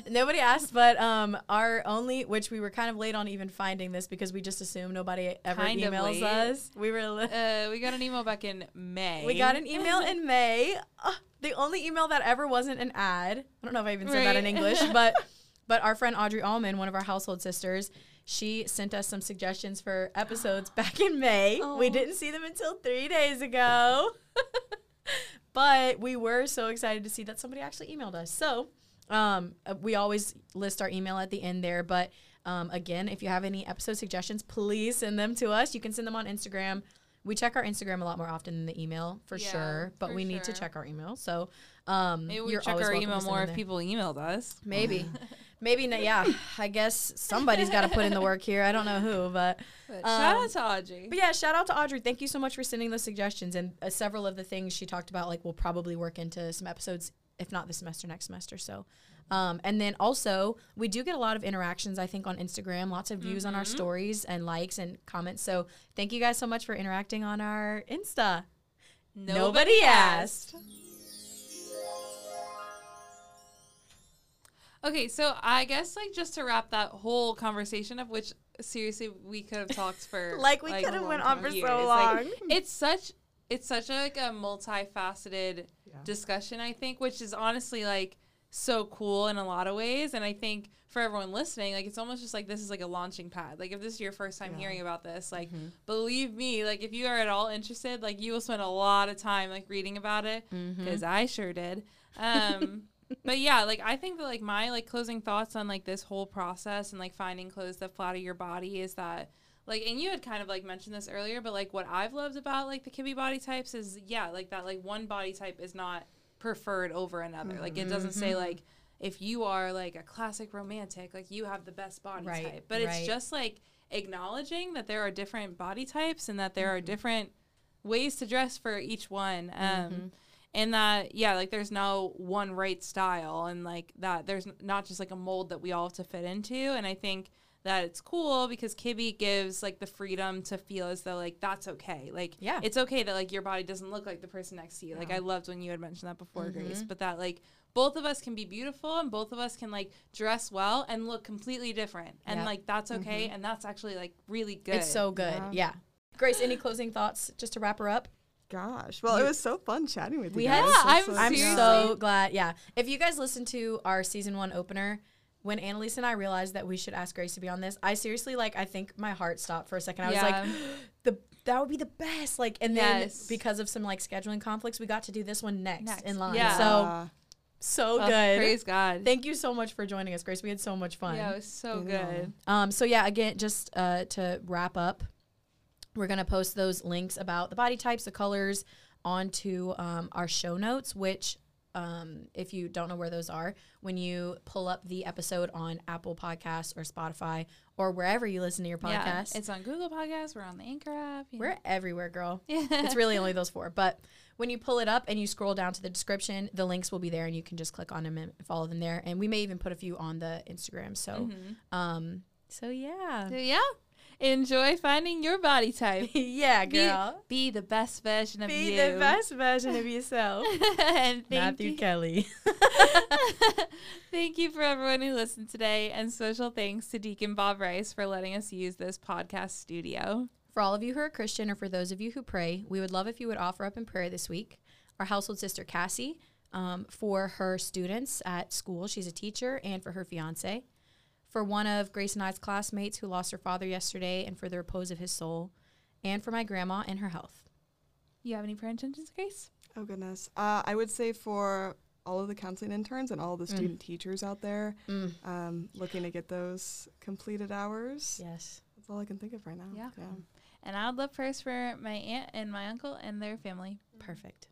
Nobody asked, but um, our only, which we were kind of late on even finding this because we just assume nobody ever Kind emails us. We were, li- uh, we got an email back in May. we got an email *laughs* in May. Uh, the only email that ever wasn't an ad. I don't know if I even said that in English, but *laughs* but our friend Audrey Allman, one of our household sisters, she sent us some suggestions for episodes back in May. We Oh. didn't see them until three days ago. *laughs* but we were so excited to see that somebody actually emailed us. So um, uh, we always list our email at the end there. But um, again, if you have any episode suggestions, please send them to us. You can send them on Instagram. We check our Instagram a lot more often than the email for Yeah, sure, but for we need to check our email. So um, Maybe we check our email more if there. people emailed us. Maybe. *laughs* Maybe not. Yeah, I guess somebody's got to put in the work here. I don't know who, but But Um, shout out to Audrey. but yeah, shout out to Audrey. Thank you so much for sending the suggestions. And uh, several of the things she talked about, like, will probably work into some episodes, if not this semester, next semester. So, um, and then also, we do get a lot of interactions, I think, on Instagram, lots of views on our stories and likes and comments. So, thank you guys so much for interacting on our Insta. Nobody asked. Okay, so I guess like just to wrap that whole conversation up, which seriously we could have talked for *laughs* Like, we could have went on for time, so years. Like, long. it's such it's such a, like a multifaceted Yeah. discussion, I think, which is honestly like so cool in a lot of ways. And I think for everyone listening, like it's almost just like this is like a launching pad. Like if this is your first time Yeah. hearing about this, like Mm-hmm. believe me, like if you are at all interested, like you will spend a lot of time like reading about it Mm-hmm. because I sure did. Um, *laughs* but yeah, like I think that like my like closing thoughts on like this whole process and like finding clothes that flatter your body is that like and you had kind of like mentioned this earlier, but like what I've loved about like the Kibbe body types is yeah, like that like one body type is not preferred over another. Like it doesn't say mm-hmm, like mm-hmm. if you are like a classic romantic, like you have the best body Right, type. But it's just like acknowledging that there are different body types and that there are mm-hmm. different ways to dress for each one. Um and that yeah like there's no one right style and like that there's not just like a mold that we all have to fit into and i think that it's cool because kibbe gives like the freedom to feel as though like that's okay like Yeah. it's okay that like your body doesn't look like the person next to you like Yeah. i loved when you had mentioned that before Mm-hmm. grace but that like both of us can be beautiful and both of us can like dress well and look completely different and Yep. like that's okay and that's actually like really good It's so good. Yeah. Yeah. Grace, any closing thoughts just to wrap her up? Gosh, well, it was so fun chatting with We you had- guys. Yeah, This I'm was- I'm so glad. Yeah. If you guys listen to our season one opener, when Annalise and I realized that we should ask Grace to be on this, I seriously like I think my heart stopped for a second. I was like, *gasps* the that would be the best. Like and then because of some like scheduling conflicts, we got to do this one next, Next. in line. Yeah. So so Oh, good. praise god Thank you so much for joining us, Grace. We had so much fun. yeah it was so Yeah. good Um, so yeah, again, just uh, to wrap up, we're gonna post those links about the body types, the colors, onto um, our show notes. Which, um, if you don't know where those are, when you pull up the episode on Apple Podcasts or Spotify or wherever you listen to your Yeah, podcast, it's on Google Podcasts. We're on the Anchor app. you we're everywhere, girl. *laughs* know. it's really only those four. But when you pull it up and you scroll down to the description, the links will be there, and you can just click on them and follow them there. And we may even put a few on the Instagram. So, Mhm. um, so yeah. So yeah, enjoy finding your body type. *laughs* yeah, Be- girl. Be, the best version of Be you. Be the best version of yourself. *laughs* and thank Matthew you. Kelly. *laughs* thank you for everyone who listened today, and special thanks to Deacon Bob Rice for letting us use this podcast studio. For all of you who are Christian or for those of you who pray, we would love if you would offer up in prayer this week our household sister Cassie um, for her students at school. She's a teacher, and for her fiance. For one of Grace and I's classmates who lost her father yesterday, and for the repose of his soul. And for my grandma and her health. You have any prayer intentions, Grace? Oh goodness. Uh, I would say for all of the counseling interns and all the student teachers out there, Mm. um, looking to get those completed hours. Yes. That's That's all I can think of right now. Yeah. And I would love prayers for my aunt and my uncle and their family. Perfect.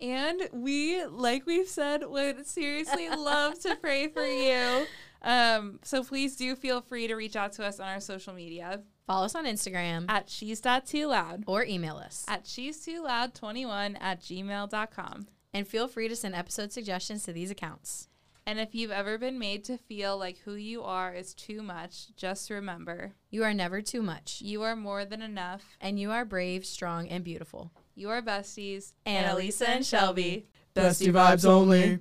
And we, like we've said, would seriously *laughs* love to pray for you. Um, so please do feel free to reach out to us on our social media Follow us on Instagram at she's too loud or email us. at she's too loud 21 at gmail.com. And feel free to send episode suggestions to these accounts. And if you've ever been made to feel like who you are is too much, just remember You are never too much. you are more than enough. And you are brave, strong, and beautiful. You are besties. Annalisa and Shelby. Bestie vibes only.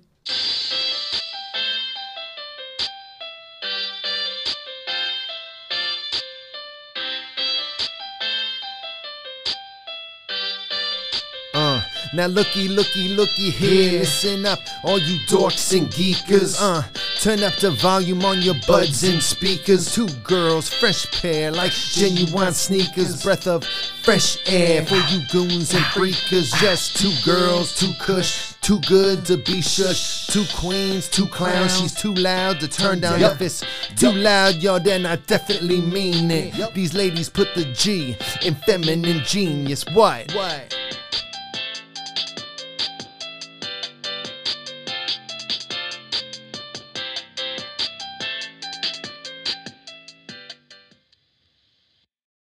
Now looky, looky, looky here. Listen up, all you dorks and geekers. Uh, turn up the volume on your buds and speakers. Two girls, fresh pair, like genuine sneakers. Breath of fresh air for you goons and freakers. Just two girls, two cush. Too good to be shush. Two queens, two clowns. She's too loud to turn down if it's too loud, y'all. Then I definitely mean it. Yup. These ladies put the G in feminine genius. What? What?